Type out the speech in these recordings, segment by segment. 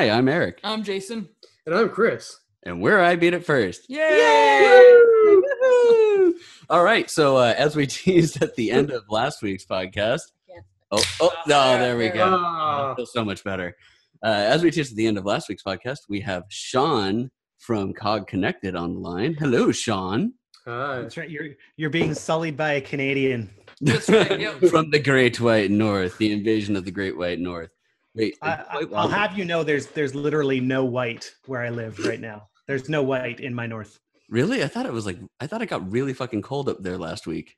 Hi, I'm Eric, I'm Jason. And I'm Chris. and we're I Beat It First. Yay! Woo! All right, so uh, as we teased at the end of last week's podcast, oh, oh, no, there we go. Ah. Feels so much better. Uh, as we teased at the end of last week's podcast, we have Shawn from Cog Connected on the line. Hello, Shawn, Hi. That's right. You're you're being sullied by a Canadian. That's right. Yep. from the Great White North, the invasion of the Great White North. Wait, I, I, I'll have you know, there's there's literally no white where I live right now. There's no white in my north. really? I thought it was like I thought it got really fucking cold up there last week.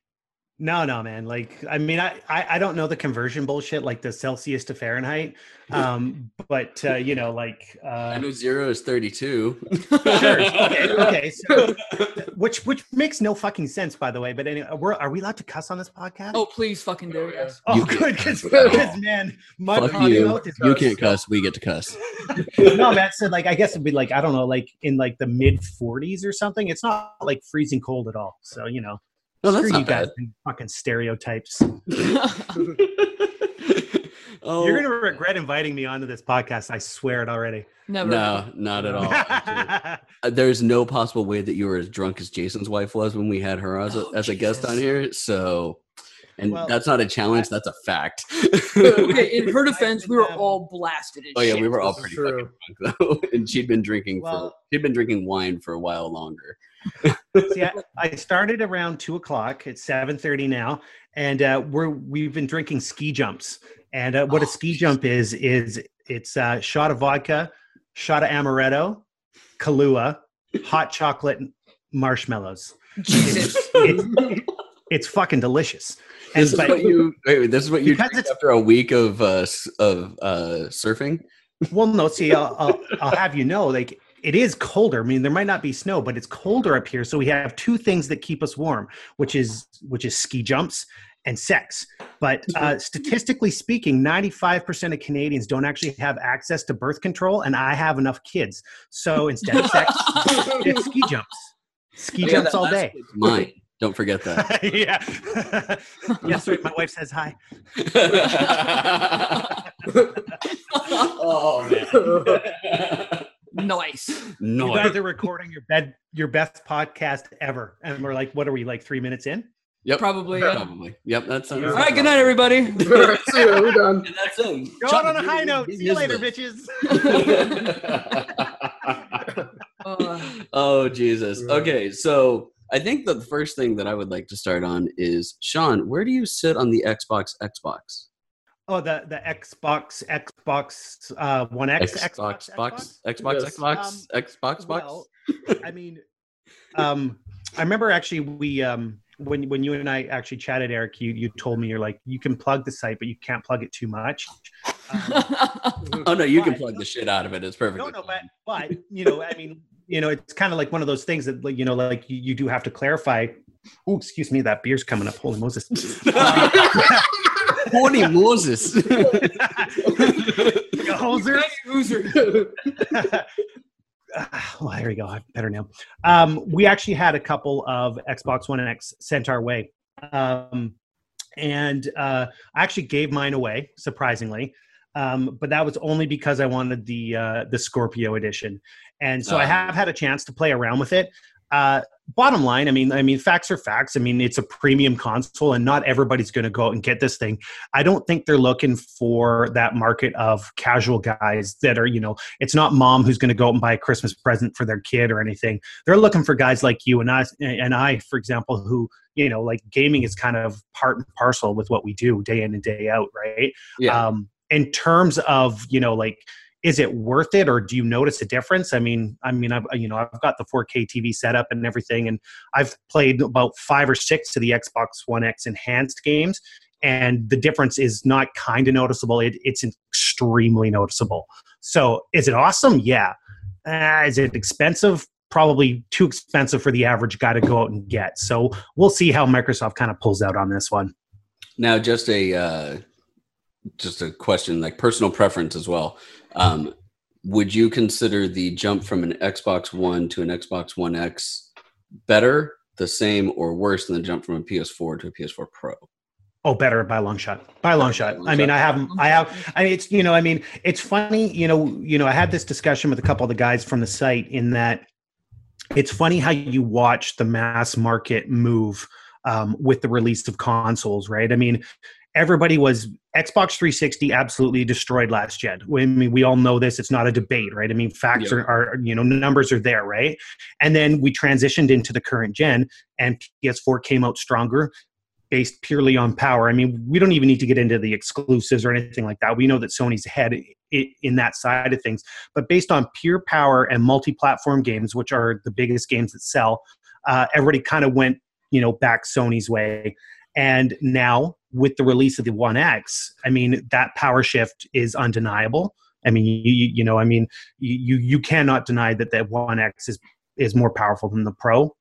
No, no, man. Like, I mean, I, I, I don't know the conversion bullshit, like the Celsius to Fahrenheit. Um, but uh, you know, like, uh, I know zero is thirty-two. sure. Okay, okay. So, which which makes no fucking sense, by the way. But anyway, we're, are we allowed to cuss on this podcast? Oh, please fucking do it. Yes. Oh, you good, because man, my Fuck you. You can't cuss. We get to cuss. no, man. So like, I guess it'd be like I don't know, like in like the mid 40s or something. It's not like freezing cold at all. So you know, No, that's screw not you guys bad. and fucking stereotypes. oh, You're gonna regret inviting me onto this podcast. I swear it already. Never. no, not at all. actually. Uh, There's no possible way that you were as drunk as Jason's wife was when we had her as a, Oh, as a guest on here. So, and Well, that's not a challenge. That's a fact. okay, in her defense, we were all blasted. As oh yeah, shit. we were all This pretty is fucking drunk though, and she'd been drinking for she'd been drinking wine for a while longer. See, I, I started around two o'clock. It's seven thirty now, and uh, we're we've been drinking ski jumps. And uh, what a Oh, ski jump is is it's a shot of vodka, shot of amaretto, Kahlua, hot chocolate, marshmallows. Jesus. It's, it's fucking delicious. And This is but- what you wait, this is what you drink after a week of uh, of uh, surfing. Well, no, see, I'll, I'll, I'll have you know, like it is colder. I mean, there might not be snow, but it's colder up here. So we have two things that keep us warm, which is which is ski jumps and sex. But uh, statistically speaking, ninety five percent of Canadians don't actually have access to birth control, and I have enough kids. So instead of sex, it's ski jumps. Ski jumps all day. Mine. Don't forget that. yeah. yes, right. My wife says hi. oh man. Nice. You guys are recording your bed your best podcast ever, and we're like, what are we like three minutes in? Yep. Probably. Yeah. Probably. Yep. That's sounds. All right. Good night, everybody. See ya. We're done. And that's it. Going on a high note. See you later, bitches. Uh, oh Jesus. Okay, so I think the first thing that I would like to start on is Shawn. Where do you sit on the Xbox? Xbox. Oh, the the Xbox Xbox uh, One X Xbox. Box. Xbox. Yes. Xbox. Um, Xbox. Box. Well, I mean, um, I remember actually we um when when you and I actually chatted, Eric, you you told me you're like you can plug the site, but you can't plug it too much. Um, Oh no, you can plug the shit out of it. It's perfect. no, no, but but you know, I mean, you know, it's kind of like one of those things that like you know, like you, you do have to clarify. Oh, excuse me, that beer's coming up. Holy Moses! Holy Moses. You hoser. Loser. well, there we go. I'm better now. Um, we actually had a couple of Xbox One X sent our way. Um, and uh, I actually gave mine away, surprisingly. Um, but that was only because I wanted the uh, the Scorpio edition, and so I Ah. have had a chance to play around with it. Uh, bottom line, I mean, I mean, facts are facts. I mean, it's a premium console, and not everybody's going to go out and get this thing. I don't think they're looking for that market of casual guys that are, you know, it's not mom who's going to go out and buy a Christmas present for their kid or anything. They're looking for guys like you and I, and I, for example, who, you know, like gaming is kind of part and parcel with what we do day in and day out, right? yeah. Um, in terms of, you know, like, is it worth it or do you notice a difference? I mean, I mean, I've, you know, I've got the 4K TV set up and everything, and I've played about five or six of the Xbox One X enhanced games, and the difference is not kind of noticeable. It, it's extremely noticeable. So, is it awesome? Yeah. Uh, is it expensive? Probably too expensive for the average guy to go out and get. So, we'll see how Microsoft kind of pulls out on this one. Now, just a uh, just a question, like personal preference as well. Um, would you consider the jump from an Xbox One to an Xbox One X better, the same, or worse than the jump from a PS4 to a PS4 Pro? Oh, better by a long shot. By a long shot. long I mean, shot. I have, I have. I mean, it's you know, I mean, it's funny. You know, you know, I had this discussion with a couple of the guys from the site in that it's funny how you watch the mass market move um, with the release of consoles, right? I mean, everybody was Xbox 360 absolutely destroyed last gen. I mean, we all know this. It's not a debate, right? I mean, facts Yeah. are, are, you know, numbers are there, right? And then we transitioned into the current gen, and PS4 came out stronger based purely on power. I mean, we don't even need to get into the exclusives or anything like that. We know that Sony's ahead in that side of things. But based on pure power and multi-platform games, which are the biggest games that sell, uh, everybody kind of went, you know, back Sony's way. And now with the release of the One X, I mean, that power shift is undeniable. I mean, you, you, you know, I mean, you you cannot deny that the One X is is more powerful than the Pro.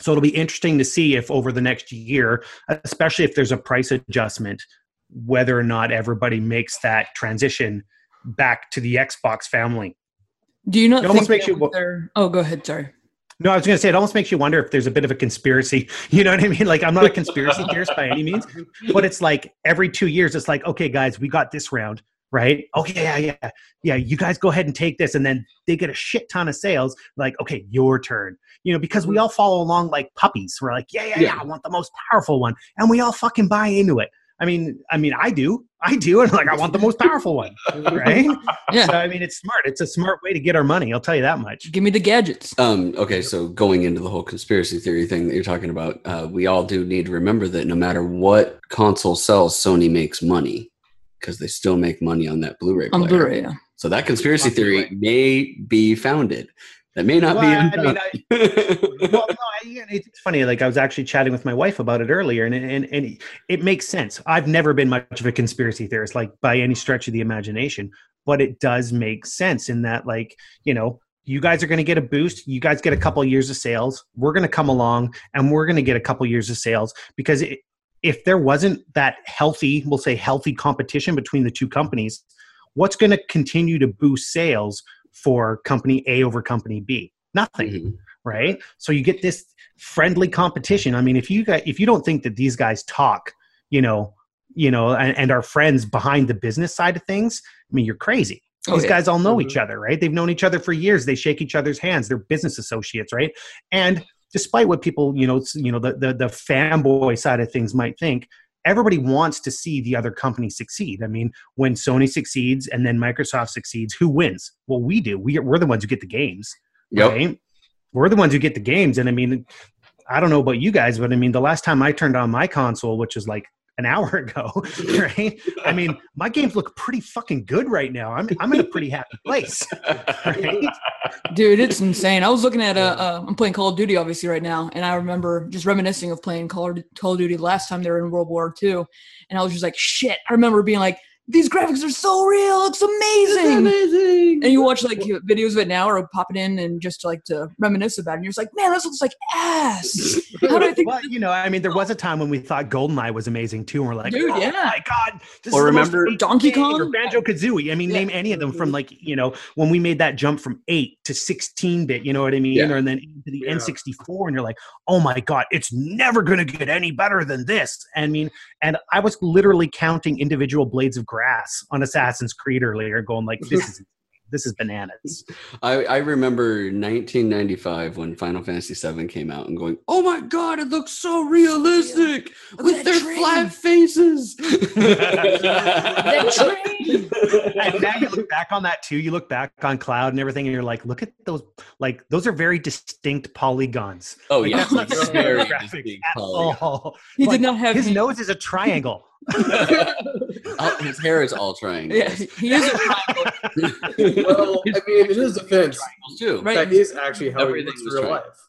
So it'll be interesting to see if over the next year, especially if there's a price adjustment, whether or not everybody makes that transition back to the Xbox family. Do you not It almost makes you with Oh, go ahead. Sorry. No, I was going to say it almost makes you wonder if there's a bit of a conspiracy. You know what I mean? Like I'm not a conspiracy theorist by any means, but it's like every two years, it's like, okay, guys, we got this round, right? Oh, okay, yeah, yeah, yeah. You guys go ahead and take this, and then they get a shit ton of sales. Like, okay, your turn. You know, because we all follow along like puppies. We're like, yeah, yeah, yeah, Yeah. I want the most powerful one, and we all fucking buy into it. I mean, I mean, I do, I do, and like, I want the most powerful one, right? Yeah. So I mean, it's smart. It's a smart way to get our money. I'll tell you that much. Give me the gadgets. Um, okay, so going into the whole conspiracy theory thing that you're talking about, uh, we all do need to remember that no matter what console sells, Sony makes money because they still make money on that Blu-ray Player. On. Blu-ray, yeah. So that conspiracy theory may be founded. That may not Well, I be. mean, I, well, no, I, it's funny. Like I was actually chatting with my wife about it earlier, and and and it makes sense. I've never been much of a conspiracy theorist, like by any stretch of the imagination, but it does make sense in that, like you know, you guys are going to get a boost. You guys get a couple of years of sales. We're going to come along, and we're going to get a couple years of sales because it, if there wasn't that healthy, we'll say healthy competition between the two companies, what's going to continue to boost sales for company A over company B? Nothing Mhm. right? So you get this friendly competition. I mean, if you guys, if you don't think that these guys talk, you know, you know, and, and are friends behind the business side of things, I mean, you're crazy. Oh, These yeah. guys all know Mhm. each other, right? They've known each other for years. They shake each other's hands. They're business associates, right? And despite what people, you know, you know, the the, the fanboy side of things might think, everybody wants to see the other company succeed. I mean, when Sony succeeds and then Microsoft succeeds, who wins? Well, we do. We, we're the ones who get the games Yep. right? We're the ones who get the games. And I mean, I don't know about you guys, but I mean, the last time I turned on my console, which was like an hour ago, right? I mean, my games look pretty fucking good right now. I'm, I'm in a pretty happy place, right? Dude, it's insane. I was looking at uh, uh I'm playing Call of Duty obviously right now, and I remember just reminiscing of playing Call of Duty last time they were in World War II, and I was just like, shit. I remember being like, these graphics are so real, it looks amazing. amazing. And you watch like videos of it now or pop it in and just like to reminisce about it. And you're just like, man, this looks like ass. How do I think? Well, you know, I mean, there was a time when we thought GoldenEye was amazing too, and we're like, Dude, oh yeah. my god, this Or is the most remember- Donkey Kong? or Banjo Kazooie. I mean, Yeah. name any of them from mm-hmm. like you know when we made that jump from eight to sixteen bit. You know what I mean? Yeah. Or and then to the Yeah. N sixty four, and you're like, oh my god, it's never gonna get any better than this. I mean, and I was literally counting individual blades of grass on Assassin's Creed earlier, going like, this is this is bananas. I, I remember 1995 when Final Fantasy VII came out and going, "Oh my god, it looks so realistic Look at with that their train." flat faces." That train. and now you look back on that too. You look back on Cloud and everything, and you're like, look at those. Like those are very distinct polygons. Oh Like, yeah, that's not very graphic at polygon. all. He Like, did not have His nose is a triangle. Oh, his hair is all triangles. Yeah, he is a triangle. well, I mean, in his defense, Triangles too. Right. that is actually how Everything he looks in was real trying. life.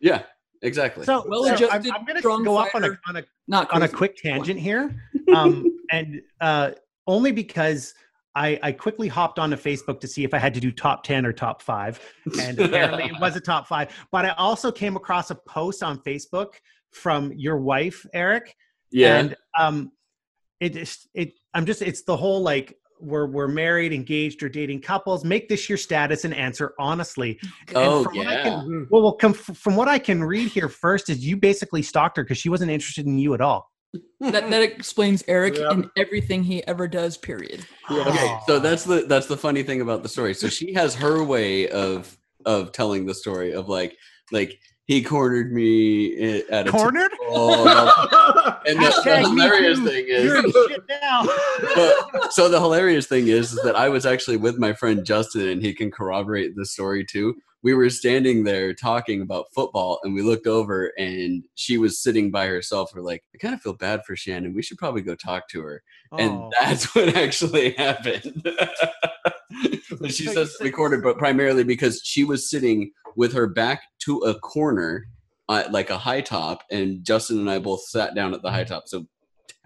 Yeah, exactly. So, so I'm, Well-adjusted, I'm going to go off on a on a Not on a quick tangent here, um, and uh, only because I, I quickly hopped onto Facebook to see if I had to do top ten or top five, and apparently it was a top five. But I also came across a post on Facebook from your wife, Eric, yeah. and um, it just it I'm just it's the whole like we're we're married, engaged, or dating couples. Make this your status and answer honestly. And oh from yeah. can- Mhm. Well, well, com- from what I can read here first is you basically stalked her because she wasn't interested in you at all. That that explains Eric Yeah. and everything he ever does. Period. Yeah. Okay, so that's the that's the funny thing about the story. So she has her way of of telling the story of like like he cornered me at a Cornered? table, oh, and the, the hilarious too. thing You're is in shit now. but, so the hilarious thing is, is that I was actually with my friend Justin, and he can corroborate the story too. We were standing there talking about football, and we looked over, and she was sitting by herself. We're like, I kind of feel bad for Shannon. We should probably go talk to her. And Oh. that's what actually happened. But she says recorded, but primarily because she was sitting with her back to a corner, uh, like a high top, and Justin and I both sat down at the high top. So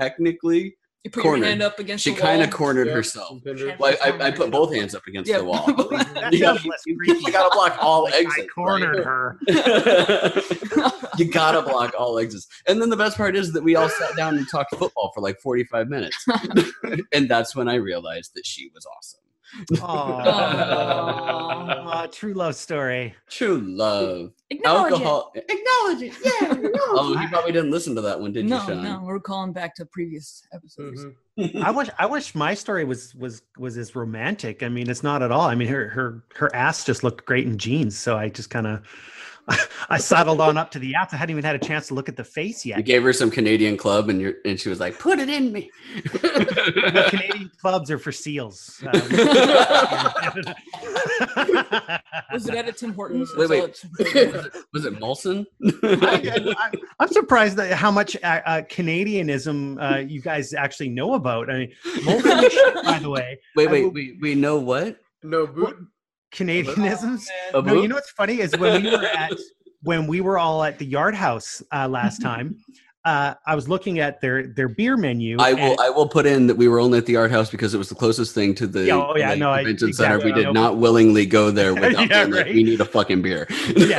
technically, You put Cornered. your hand up against she the kind of wall. cornered Yeah, herself. Well, I, I, I put both hands up against Yeah. the wall. That You gotta- you, gotta block all Like, I cornered right? her. you gotta block all exits. And then the best part is that we all sat down and talked football for like 45 minutes. and that's when I realized that she was awesome. Aw. Aw, true love story. True love. Acknowledge Alcohol. Acknowledge it. Yeah. oh, he probably didn't listen to that one, did No, you, Shawn? no, we're calling back to previous episodes. Mhm. I wish I wish my story was was was as romantic. I mean, it's not at all. I mean, her her her ass just looked great in jeans, so I just kind of I saddled on up to the ass. I hadn't even had a chance to look at the face You yet. gave her some Canadian club, and you're, and she was like, "Put it in me." The Canadian clubs are for seals. Um, Was it at a Tim Hortons? Wait, wait. all it's- was it Molson? I, am surprised that how much uh, uh, Canadianism uh, you guys actually know about. I mean, Molson by the way, wait, wait, will- we we know what? No boot. Canadianisms. A No, you know what's funny is when we were at when we were all at the Yard House uh, last time. Uh, I was looking at their their beer menu. I will. I will put in that we were only at the Yard House because it was the closest thing to the oh, yeah, like, no, I- convention center. We did I know. not willingly go there without Yeah, being like, right. we need a fucking beer. Yeah,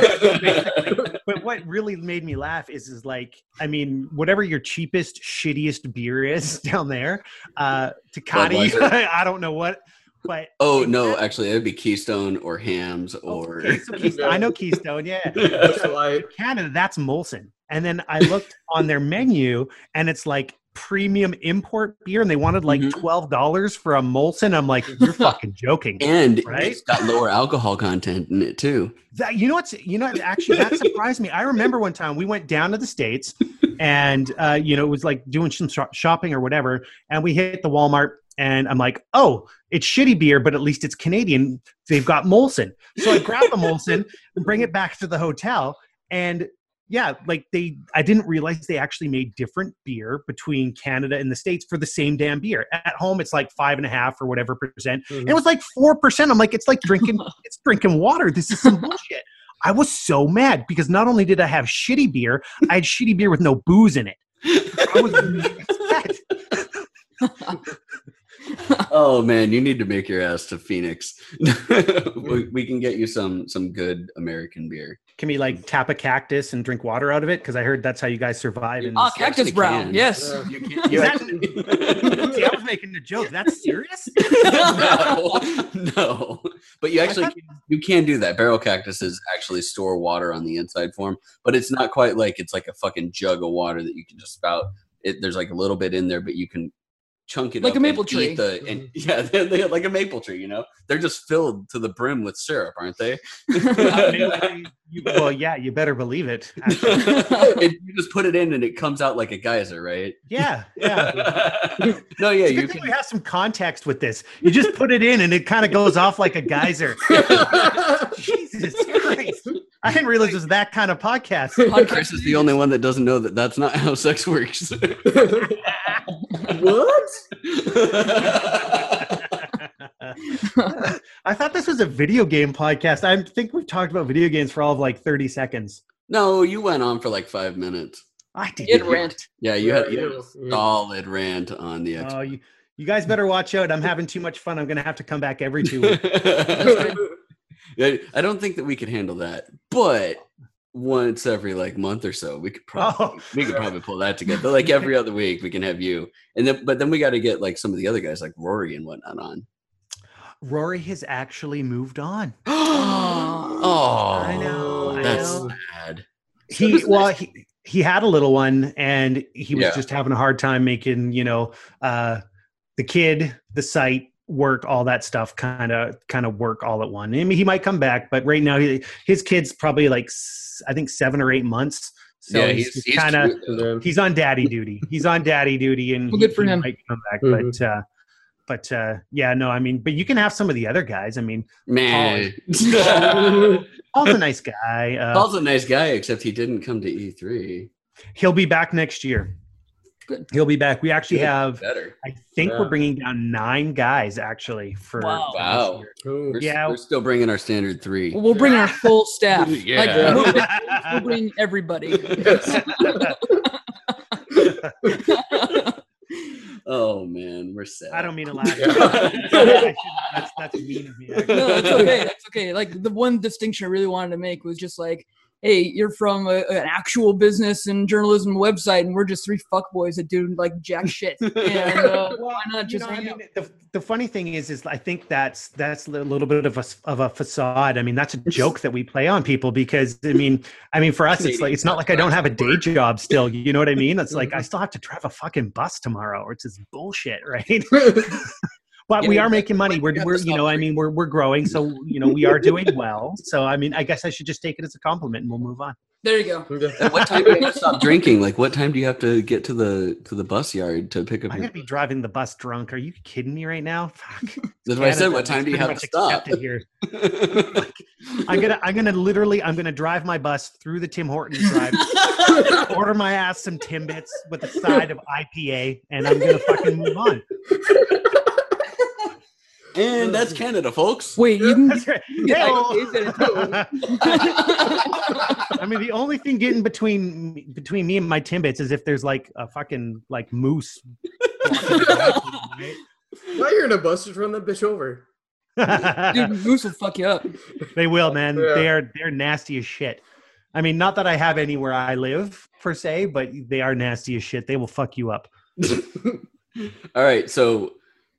but what really made me laugh is is like I mean whatever your cheapest shittiest beer is down there, uh, Tecate. Budweiser. I don't know what, but oh no, actually, it would be Keystone or Hamm's or. okay, so Keystone, I know Keystone, yeah. Light. Canada, that's Molson. And then I looked on their menu and it's like premium import beer and they wanted like Mhm. $12 for a Molson. I'm like, you're fucking joking. and Right? it's got lower alcohol content in it too. That, you know what's you know actually that surprised me. I remember one time we went down to the states, and uh, you know it was like doing some shop- shopping or whatever, and we hit the Walmart, and I'm like, oh, it's shitty beer, but at least it's Canadian. They've got Molson, so I grab a Molson and bring it back to the hotel, and yeah, like they, I didn't realize they actually made different beer between Canada and the states for the same damn beer. At home, it's like five and a half or whatever percent. Mhm. It was like four percent. I'm like, it's like drinking, it's drinking water. This is some bullshit. I was so mad because not only did I have shitty beer, I had shitty beer with no booze in it. I was upset. Oh man, you need to make your ass to Phoenix. we, we can get you some some good American beer. Can we like tap a cactus and drink water out of it? Because I heard that's how you guys survive. In oh, You cactus brown. can. Yes. Yeah. You can, you that- actually- See, I was making a joke. That's serious. no, no. But you actually can, you can do that. Barrel cactuses actually store water on the inside form, but it's not quite like it's like a fucking jug of water that you can just spout. It, there's like a little bit in there, but you can chunk it Like up a maple and tree. eat The, and mm-hmm. yeah, they're, they're like a maple tree. You know, they're just filled to the brim with syrup, aren't they? You- well, yeah, you better believe it. actually. you just put it in, and it comes out like a geyser, right? Yeah, yeah. no, yeah, It's you good thing can. we have some context with this. You just put it in, and it kind of goes off like a geyser. Jesus Christ! I didn't realize it was that kind of podcast. Chris is the only one that doesn't know that that's not how sex works. what? I thought this was a video game podcast. I think we've talked about video games for all of like 30 seconds. no, you went on for like five minutes. I did. It rant. Yeah, you had, you had a Yeah. solid rant on the Oh, you, you guys better watch out. I'm having too much fun. I'm going to have to come back every two weeks. I don't think that we could handle that, but once every like month or so, we could probably Oh. we could probably pull that together. But like every other week, we can have you, and then but then we got to get like some of the other guys like Rory and whatnot on. Rory has actually moved on. oh, I know, I that's know. sad. He well, he, he had a little one and he was Yeah. just having a hard time making you know uh the kid the site work all that stuff kind of kind of work all at one i mean he might come back but right now he, his kid's probably like i think seven or eight months so yeah, he's, he's, he's kind of he's on daddy duty he's on daddy duty and Well, he- good for he him. might come back Mhm. but uh but uh yeah no i mean but you can have some of the other guys i mean man. paul's a nice guy uh, Paul's a nice guy, except he didn't come to E E3. he'll be back next year Good. he'll be back we actually Good. have Better. I think Yeah. we're bringing down nine guys actually for Wow. Wow. We're, Yeah. we're still bringing our standard three. Well, we'll bring our full staff. Yeah. Like, we'll, bring, we'll bring everybody. Oh man, we're sad. I don't mean to laugh. Yeah. That's that's mean of me. actually. no, that's okay. That's okay. Like the one distinction I really wanted to make was just like, hey, you're from a, an actual business and journalism website, and we're just three fuckboys that do like jack shit. And uh, Well, why not you just know, I mean, the, the funny thing is, is I think that's that's a little bit of a of a facade. I mean, that's a joke that we play on people because I mean, I mean, for us, it's like it's not like I don't have a day job still. You know what I mean? It's like I still have to drive a fucking bus tomorrow, or it's just bullshit, right? But Yeah, we are making money. We're, we're you know, I mean, we're we're growing, so you know, we are doing well. So I mean, I guess I should just take it as a compliment, and we'll move on. There you go. At what time do you have to stop drinking? Like, what time do you have to get to the to the bus yard to pick up I'm your? gonna be driving the bus drunk. Are you kidding me right now? Fuck. That's what I said. Canada, What time it's do you pretty have to much stop? accepted Here. I'm gonna I'm gonna literally I'm gonna drive my bus through the Tim Hortons drive, order my ass some Timbits with a side of IPA, and I'm gonna fucking move on. And that's mm. Canada, folks. Wait, you can. That's right. get Hey-o. I mean, the only thing getting between between me and my Timbits is if there's like a fucking like moose. Why you're in a bus? Just run that bitch over. Dude, Moose will fuck you up. They will, man. Yeah. They're they're nasty as shit. I mean, not that I have anywhere I live per se, but they are nasty as shit. They will fuck you up. All right, so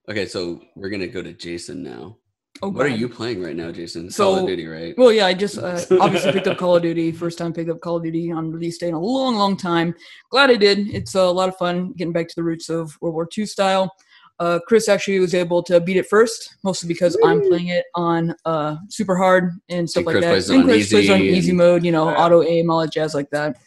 okay, so we're gonna go to Jason now. Oh, What are you playing right now, Jason? So- Call of Duty, right? Well, yeah, I just uh, obviously picked up Call of Duty. First time picked up Call of Duty on release day in a long, long time. Glad I did. It's a lot of fun getting back to the roots of World War II style. Uh, Chris actually was able to beat it first, mostly because I'm playing it on uh, super hard and stuff And like Chris that. plays it and on Chris plays on easy easy and- mode, you know, Yeah. auto aim, all that jazz like that.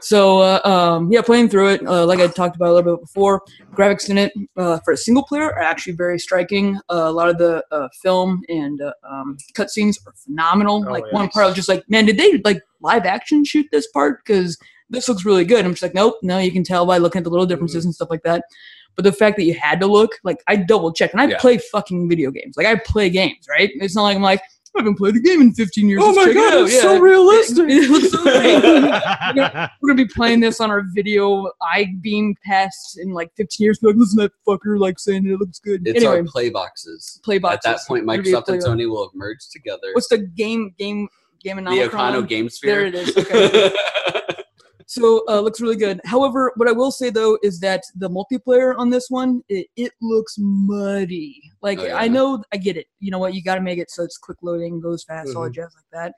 So uh, um, yeah, playing through it, uh, like I talked about a little bit before, graphics in it uh, for a single player are actually very striking. Uh, a lot of the uh, film and uh, um, cutscenes are phenomenal. Oh, like yeah. one part, I was just like, man, did they like live action shoot this part? Because this looks really good. I'm just like, nope, no, you can tell by looking at the little differences Mm-hmm. and stuff like that. But the fact that you had to look, like, I double checked, and I Yeah. play fucking video games. Like, I play games, right? It's not like I'm like, I haven't played a game in 15 years. Oh Let's my check it god, out." it's so realistic. It looks so great. We're gonna be playing this on our video i beam past in like 15 years. Be like, listen to that fucker like saying it looks good. It's anyway, our play boxes. play boxes. At that point, It'll be a Microsoft and box. Sony will have merged together. What's the game game game the and Econo Game Sphere. There it is. Okay. So uh, looks really good. However, what I will say though is that the multiplayer on this one it, it looks muddy. Like Oh, yeah. I know I get it. You know what? You got to make it so it's quick loading, goes fast, all the Mhm. jazz like that.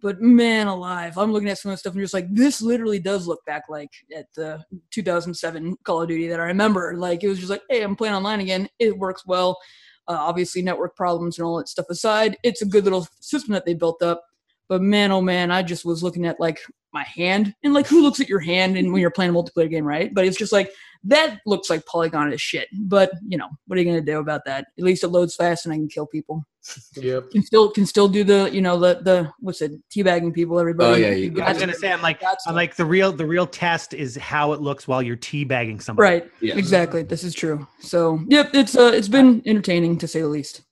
But man alive, I'm looking at some of the stuff and just like this literally does look back like at the 2007 Call of Duty that I remember. Like it was just like, hey, I'm playing online again. It works well. Uh, obviously, network problems and all that stuff aside, it's a good little system that they built up. But man, oh man, I just was looking at like my hand and like who looks at your hand and when you're playing a multiplayer game, right? But it's just like that looks like polygon as shit. But you know, what are you gonna do about that? At least it loads fast and I can kill people. Yep. Can still can still do the you know the the what's it teabagging people. Everybody. Oh, yeah, you- I was gonna say, I'm like, That's I'm like the real the real test is how it looks while you're teabagging somebody. right. Yeah. Exactly. This is true. So yep, it's uh it's been entertaining to say the least.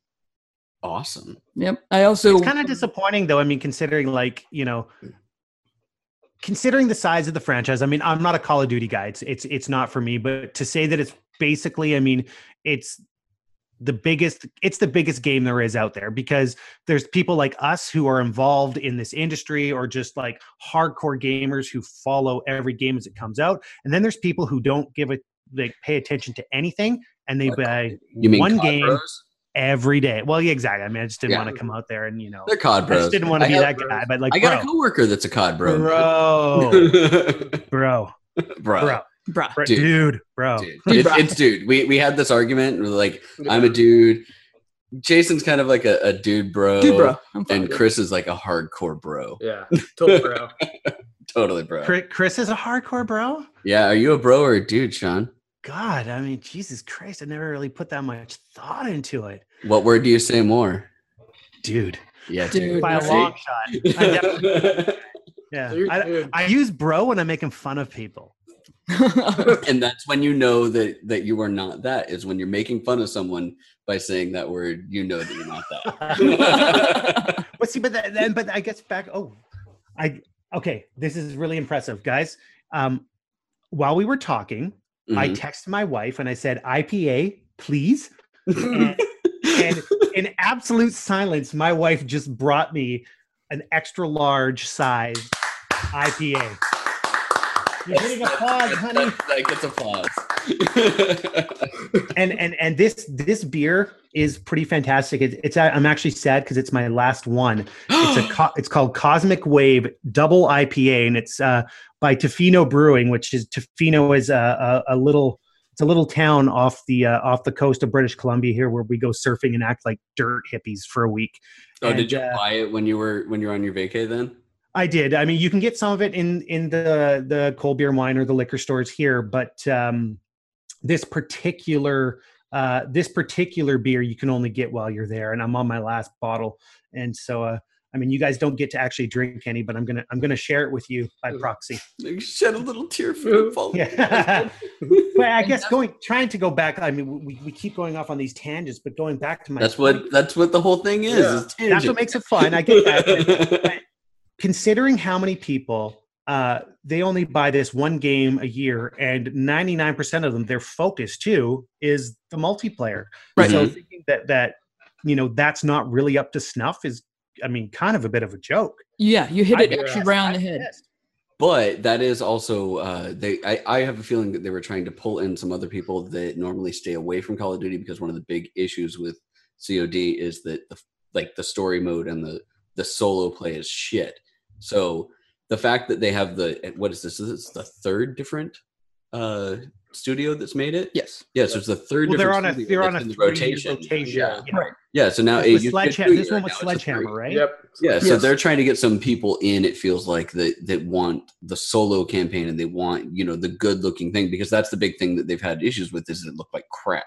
Awesome. Yep. I also It's kind of disappointing though. I mean, considering like you know, considering the size of the franchise. I mean, I'm not a Call of Duty guy. It's it's it's not for me. But to say that it's basically, I mean, it's the biggest it's the biggest game there is out there because there's people like us who are involved in this industry or just like hardcore gamers who follow every game as it comes out and then there's people who don't give a they pay attention to anything and they Like, buy You mean one COD game Bros? Every day. Well, yeah, exactly. I mean, I just didn't Yeah. want to come out there and you know, They're cod I bros. just didn't want to I be have- that guy. But like, I got a coworker that's a cod bro. bro, bro. bro, bro. Bro, Dude. dude, bro. Dude. Dude, It- bro. it's dude. We we had this argument. Like, I'm a dude. Jason's kind of like a, a dude bro. Dude, bro. And. Chris is like a hardcore bro. Yeah, total bro. Totally bro. Chris, Chris is a hardcore bro. Yeah, are you a bro or a dude, Shawn? God, I mean, Jesus Christ, I never really put that much thought into it, What word do you say more? dude. Yeah, Dude. By a See? long shot. I definitely, yeah, Dude, I, dude. I use bro when I'm making fun of people. and that's when you know that that you are not that is when you're making fun of someone by saying that word you know that you're not that but see, but that, then, but I guess back. Oh, I okay. This is really impressive, guys. Um, while we were talking, I Mhm. texted my wife and I said, "IPA, please." And, and in absolute silence, my wife just brought me an extra large size IPA. You're getting applause, honey. that, that gets applause and and and this this beer is pretty fantastic. It's, it's I'm actually sad because it's my last one. It's a co- it's called Cosmic Wave Double IPA, and it's uh, by Tofino Brewing, which is Tofino is a, a, a little it's a little town off the uh, off the coast of British Columbia here, where we go surfing and act like dirt hippies for a week. oh did you uh, buy it when you were when you were on your vacay then I did. I mean, you can get some of it in in the the cold beer and wine or the liquor stores here, but um, this particular uh, this particular beer you can only get while you're there, and I'm on my last bottle, and so uh, I mean, you guys don't get to actually drink any, but I'm gonna I'm gonna share it with you by proxy. You shed a little tear for the fall Yeah. but I guess going trying to go back. I mean, we, we keep going off on these tangents, but going back to my that's what that's what the whole thing is, Yeah. is that's what makes it fun. I get that. considering how many people uh, they only buy this one game a year, and 99% of them, their focus too is the multiplayer. Right. So Mhm. thinking that that you know that's not really up to snuff is, I mean, kind of a bit of a joke. yeah, you hit it get actually pissed. right on the head. pissed. but that is also uh, they I, I have a feeling that they were trying to pull in some other people that normally stay away from call of duty because one of the big issues with cod is that the like the story mode and the the solo play is shit so the fact that they have the what is this this the third different uh studio that's made it Yes. yeah so it's the third Well, they're different on a they're on that's a the three rotation rotation. Yeah. Yeah. Right. yeah so now This it was used to be a Sledgehammer- this one now was Sledgehammer, right? Yep. Yeah, so they're trying to get some people in. It feels like that that want the solo campaign and they want you know the good looking thing because that's the big thing that they've had issues with is it look like crap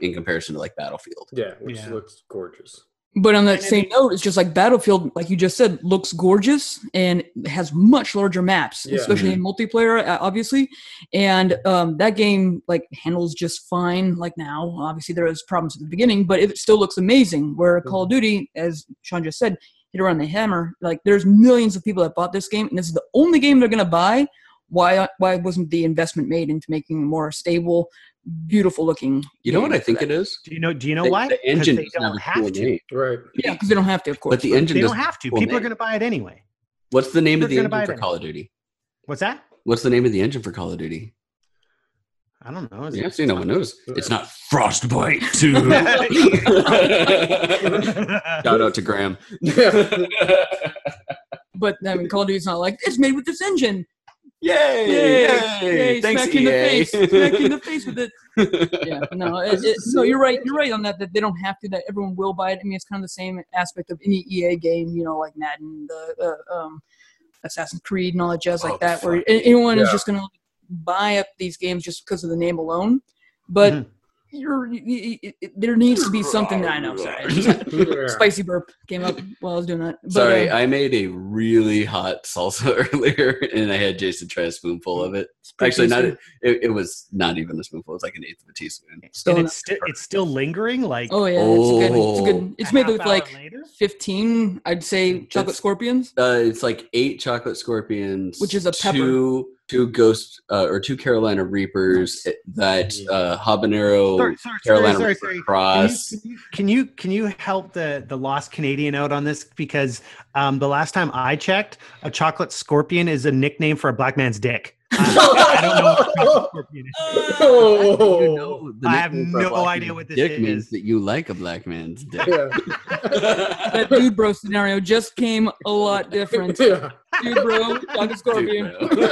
in comparison to like Battlefield. Yeah, which Yeah. looks gorgeous. But on that And same mean- note, it's just like Battlefield, like you just said, looks gorgeous and has much larger maps, Yeah. especially in multiplayer, uh, obviously. And um, that game like handles just fine. Like now, obviously there was problems at the beginning, but it still looks amazing. Where Call of Duty, as Shawn just said, hit around the hammer. Like there's millions of people that bought this game, and this is the only game they're gonna buy. Why? Why wasn't the investment made into making a more stable, beautiful looking? You know what I game? think it is? Do you know? Do you know The- why? The 'Cause engine they don't have have cool to. name. Right. Yeah, because they don't have to, of course. But the engine They don't doesn't have to. cool People are going to buy it anyway. What's the name of the engine for it Call of Duty? What's that? What's the name of the engine for Call of Duty? I don't know. Is Yeah, it- see, no one knows. It's not Frostbite 2. Shout out to Graham. But I mean, Call of Duty's not like it's made with this engine. Yay! Yay! Yay! Yay! Thanks, smack you in the face. Smack in the face with it. Yeah, no, it, it, no, you're right. You're right on that. That they don't have to. That everyone will buy it. I mean, it's kind of the same aspect of any EA game. You know, like Madden, the uh, um, Assassin's Creed, and all that jazz like Oh, that. Where fuck. a- anyone is just gonna buy up these games just because of the name alone. But Mhm. You're, you, you, it, there needs to be something. that I know. Sorry, spicy burp came up while I was doing that. But, Sorry, uh, I made a really hot salsa earlier, and I had Jason try a spoonful of it. Actually, not it, it was not even a spoonful; it was like an eighth of a teaspoon. Still and it's, sti- it's still lingering. Like Oh yeah, it's good. It's Oh. good. It's made with like later? 15 i'd say chocolate That's- scorpions Uh, it's like eight chocolate scorpions, Which is a pepper. two two ghost uh, or two Carolina Reapers, that uh, habanero Sorry, sorry, Carolina sorry, Reaper sorry, sorry. cross. Can you, can you can you help the the lost Canadian out on this because um, the last time I checked, a chocolate scorpion is a nickname for a black man's dick. I, I don't know what chocolate scorpion is. Oh. You know I have nickname for a no idea what this dick means that you like a black man's dick. Yeah. That dude bro scenario just came a lot different. yeah. Dude bro, chocolate scorpion. Dude, bro.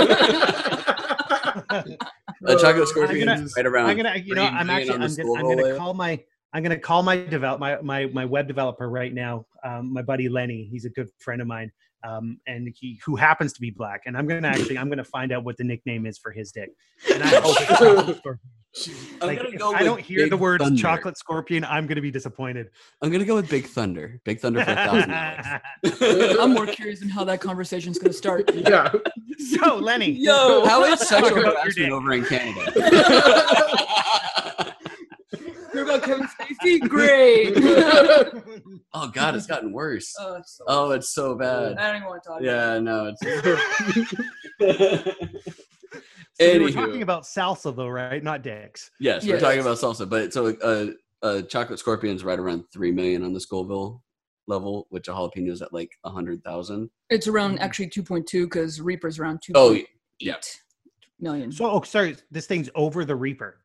A chocolate scorpion I'm gonna- is right around. I'm gonna, you know, I'm actually, I'm gonna, I'm gonna call my, I'm gonna call my develop my my my web developer right now, um, my buddy Lenny. He's a good friend of mine, um, and he who happens to be black. And I'm gonna actually, I'm gonna find out what the nickname is for his dick. And I hope it's chocolate scorpion. I'm Like, gonna if go I don't hear the Big words Thunder. chocolate scorpion, I'm gonna be disappointed. I'm gonna go with Big Thunder. Big Thunder for a thousand dollars. I'm more curious in how that conversation's gonna start. Yeah. so Lenny, Yo, How is sexual about harassment over in Canada? Hear about Kevin Spacey? Great. oh God, it's gotten worse. oh, it's so Oh, it's so bad. I don't even want to talk. Yeah, no, it's. so we were Anywho. talking about salsa though, right? Not dicks. Yes, we're talking about salsa, but so uh, uh, chocolate scorpion's right around three million on the Scoville level, which a jalapeno is at like a hundred thousand. It's around actually 2.2 because Reaper's around 2. Oh, yeah. million. So, oh, sorry, this thing's over the Reaper.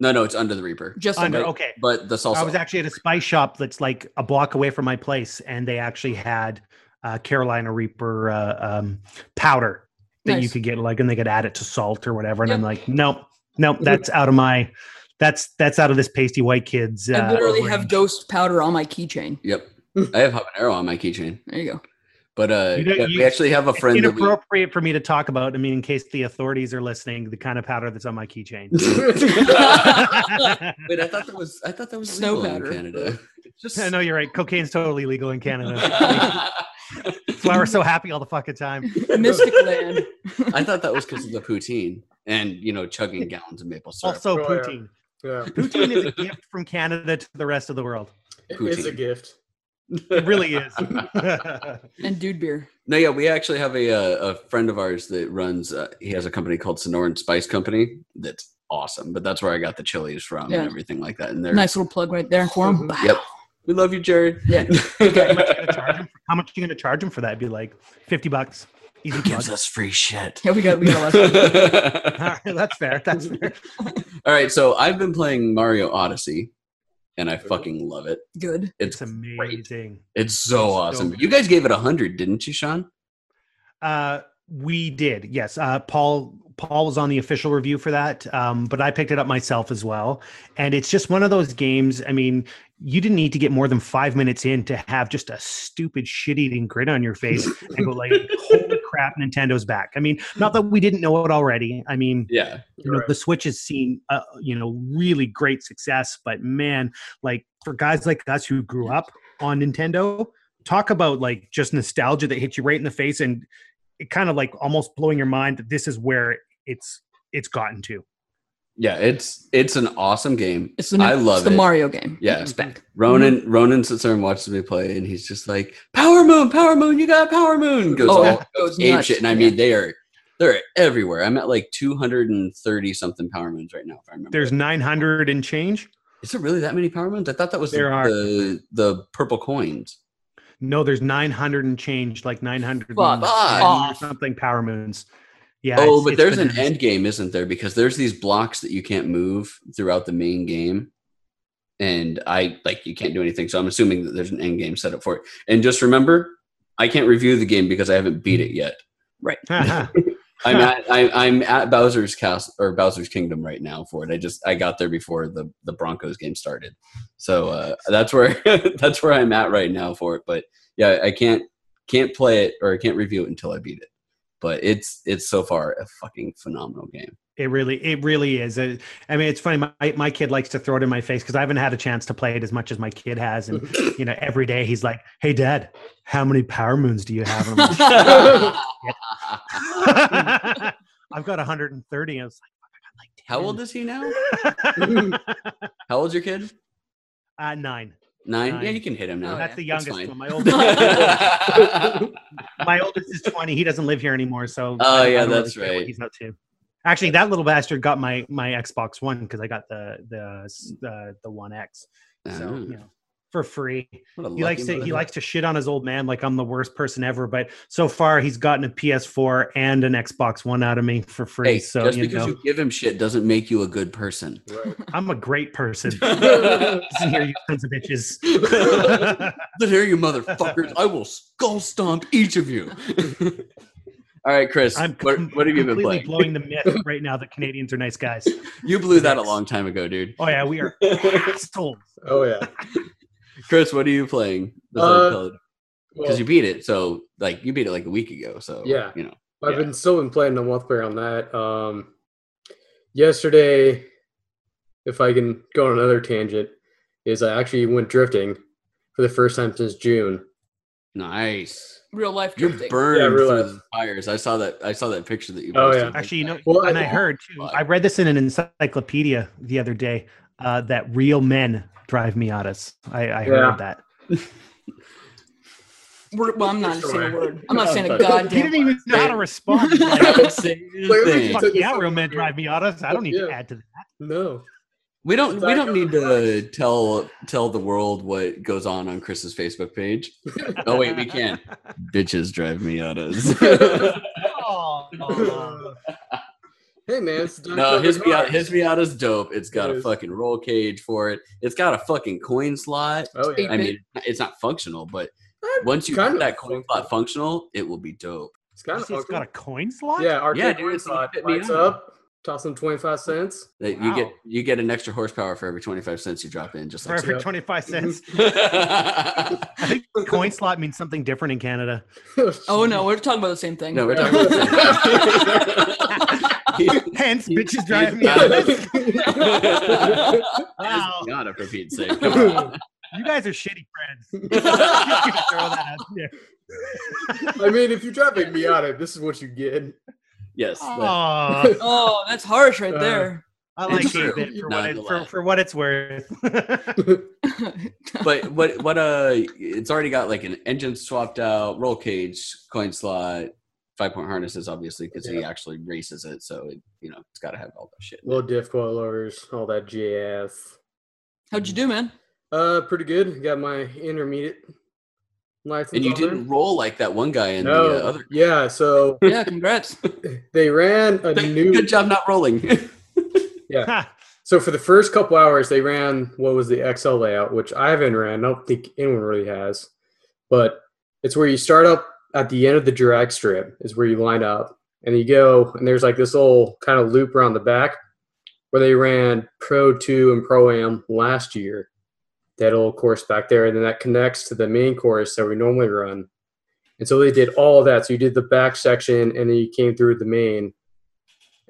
No, no, it's under the Reaper. Just Under, under. okay. But the salsa. I was actually at a spice shop that's like a block away from my place, and they actually had uh, Carolina Reaper uh, um, powder that you could get, like, and they could add it to salt or whatever. And I'm like, nope, nope, that's out of my, that's that's out of this pasty white kid's. Uh, I literally have range. ghost powder on my keychain. Yep. I have habanero on my keychain, There you go. But uh, You don't- you- we actually have a It's friend. That we, inappropriate for me to talk about. I mean, in case the authorities are listening, the kind of powder that's on my keychain. Wait, I thought that was I thought that was Snow powder. in Canada. Just no, you're right. Cocaine's totally legal in Canada. That's why we're so happy all the fucking time. Mystic Land. I thought that was because of the poutine and you know chugging gallons of maple syrup. Also, Oh, poutine. Yeah. Poutine is a gift from Canada to the rest of the world. It is a gift. It really is. And dude beer. No, yeah, we actually have a uh, a friend of ours that runs. Uh, he has a company called Sonoran Spice Company. That's awesome. But that's where I got the chilies from Yeah. and everything like that. And they're Nice little plug right there for him. Yep. We love you, Jared. Yeah. how, much you gonna charge him for, how much are you gonna charge him for that? It'd Be like fifty bucks. Easy plug. Gives us free shit. Yeah, we got we got a lesson. All right, that's fair. That's fair. All right, so I've been playing Mario Odyssey, and I fucking love it. Good. It's It's amazing. it's so so awesome. good. You guys gave it a hundred, didn't you, Shawn? Uh, we did, yes. Uh, Paul Paul was on the official review for that, um, but I picked it up myself as well. And it's just one of those games. I mean, you didn't need to get more than five minutes in to have just a stupid shit-eating grin on your face and go like, "Holy crap, Nintendo's back!" I mean, not that we didn't know it already. I mean, Yeah. you know Right. the switch has seen uh, you know really great success but man like for guys like us who grew up on nintendo talk about like just nostalgia that hits you right in the face and it kind of like almost blowing your mind that this is where it's it's gotten to Yeah, it's it's an awesome game. It's the new, I love it's the it. Mario game. Yeah. It's back. Mm-hmm. Ronan Ronan sits there and watches me play, and he's just like, "Power Moon, Power Moon, you got Power Moon!" Goes Oh, all goes ape nuts. shit, and I mean they are they're everywhere. I'm at like 230 something Power Moons right now, if I remember. there's 900 and change is there really that many Power Moons? I thought that was There the, are. the the purple coins. No there's 900 and change like 900 Fuck and or something power moons yeah oh, it's- but it's there's an end game, isn't there? Because there's these blocks that you can't move throughout the main game. And I like you can't do anything. So I'm assuming that there's an end game set up for it. And just remember, I can't review the game because I haven't beat it yet. I'm at I, I'm at Bowser's Castle or Bowser's Kingdom right now for it. I just I got there before the the Broncos game started, so uh, that's where that's where I'm at right now for it. But yeah, I can't can't play it or I can't review it until I beat it. But it's it's so far a fucking phenomenal game. It really, it really is. It- I mean, it's funny. My my kid likes to throw it in my face because I haven't had a chance to play it as much as my kid has, and you know, every day he's like, "Hey, Dad, how many power moons do you have?" And I'm like, I've got 130. I was like, How old is he now? is? How old's your kid? uh, nine. Nine. Nine. Yeah, you can hit him now. Oh, That's yeah. the youngest fine. one. My oldest, my oldest is 20. He doesn't live here anymore, so. Oh, I- I yeah, don't really that's right. He's up to. Actually, that little bastard got my my Xbox One because I got the the the the One X. So Ah. you know, for free. He likes to he likes to shit on his old man like I'm the worst person ever. But so far he's gotten a PS4 and an Xbox One out of me for free. Hey, so just you because know, you give him shit doesn't make you a good person. Right. I'm a great person. Listen here, you sons of bitches. Listen here, you motherfuckers! I will skull stomp each of you. All right, Chris. I'm com- what have you been completely playing? blowing the myth right now that Canadians are nice guys. You blew that a long time ago, dude. Oh yeah, we are assholes. Oh yeah. Chris, what are you playing? Uh, Because Well, you beat it, so like you beat it like a week ago. So Yeah. you know. I've yeah. been still been playing the multiplayer on that. Um, yesterday, if I can go on another tangent, is I actually went drifting for the first time since June. Nice. Real life You drifting. burned Yeah, real through life. the fires. I saw that. I saw that picture that you Oh, posted. yeah. Actually, you know, Well, and I- I heard too. I read this in an encyclopedia the other day uh, that real men drive Miatas. I, I Yeah. heard that. We're, well, I'm not saying a word. I'm not saying a He He didn't even know how to respond. Like, Like, say the Like, thing. Took Fuck yeah, real men drive Miatas. I don't need to add to that. No. We don't. It's We don't need to tell tell the world what goes on on Chris's Facebook page. Oh wait, we can. Bitches drive me out Oh, oh. Hey man, it's done No, his Miata, cars. his Miata's dope. It's got It a fucking roll cage for it. It's got a fucking coin slot. Oh yeah. I mean, it's not functional, but once you Kind get that coin slot functional. functional, it will be dope. it's kind of it's got a coin slot. yeah. Arcade Yeah, yeah, dude, it's like lights up. Toss them twenty five cents. That you get you get an extra horsepower for every twenty five cents you drop in. Just for like every Yeah. 25 cents. so. I think coin slot means something different in Canada. Oh no, we're talking about the same thing. no, we're talking about. Hence, He- bitches he's drive me got out. it. Wow. Miata, for Pete's sake. Come on. You guys are shitty friends. Just gonna throw that out there. I mean, if you drive a Miata, this is what you get. Yes. that- Oh, that's harsh right Uh, there. I like It's true. it for what, it, for, for what it's worth. but what what uh it's already got like an engine swapped out roll cage coin slot five point harnesses obviously because he actually races it so it, you know it's got to have all that shit Little diff coilers, all that JF. How'd you do, man? Uh, pretty good. Got my intermediate license. and you on didn't roll like that one guy in No. the uh, other Yeah, so Yeah, congrats. they ran a new. good job not rolling Yeah. So for the first couple hours, they ran what was the XL layout, which I haven't ran. I don't think anyone really has. But it's where you start up at the end of the drag strip is where you line up, and you go, and there's like this little kind of loop around the back where they ran Pro Two and Pro Am last year. That little course back there, and then that connects to the main course that we normally run. And so they did all of that. So you did the back section, and then you came through the main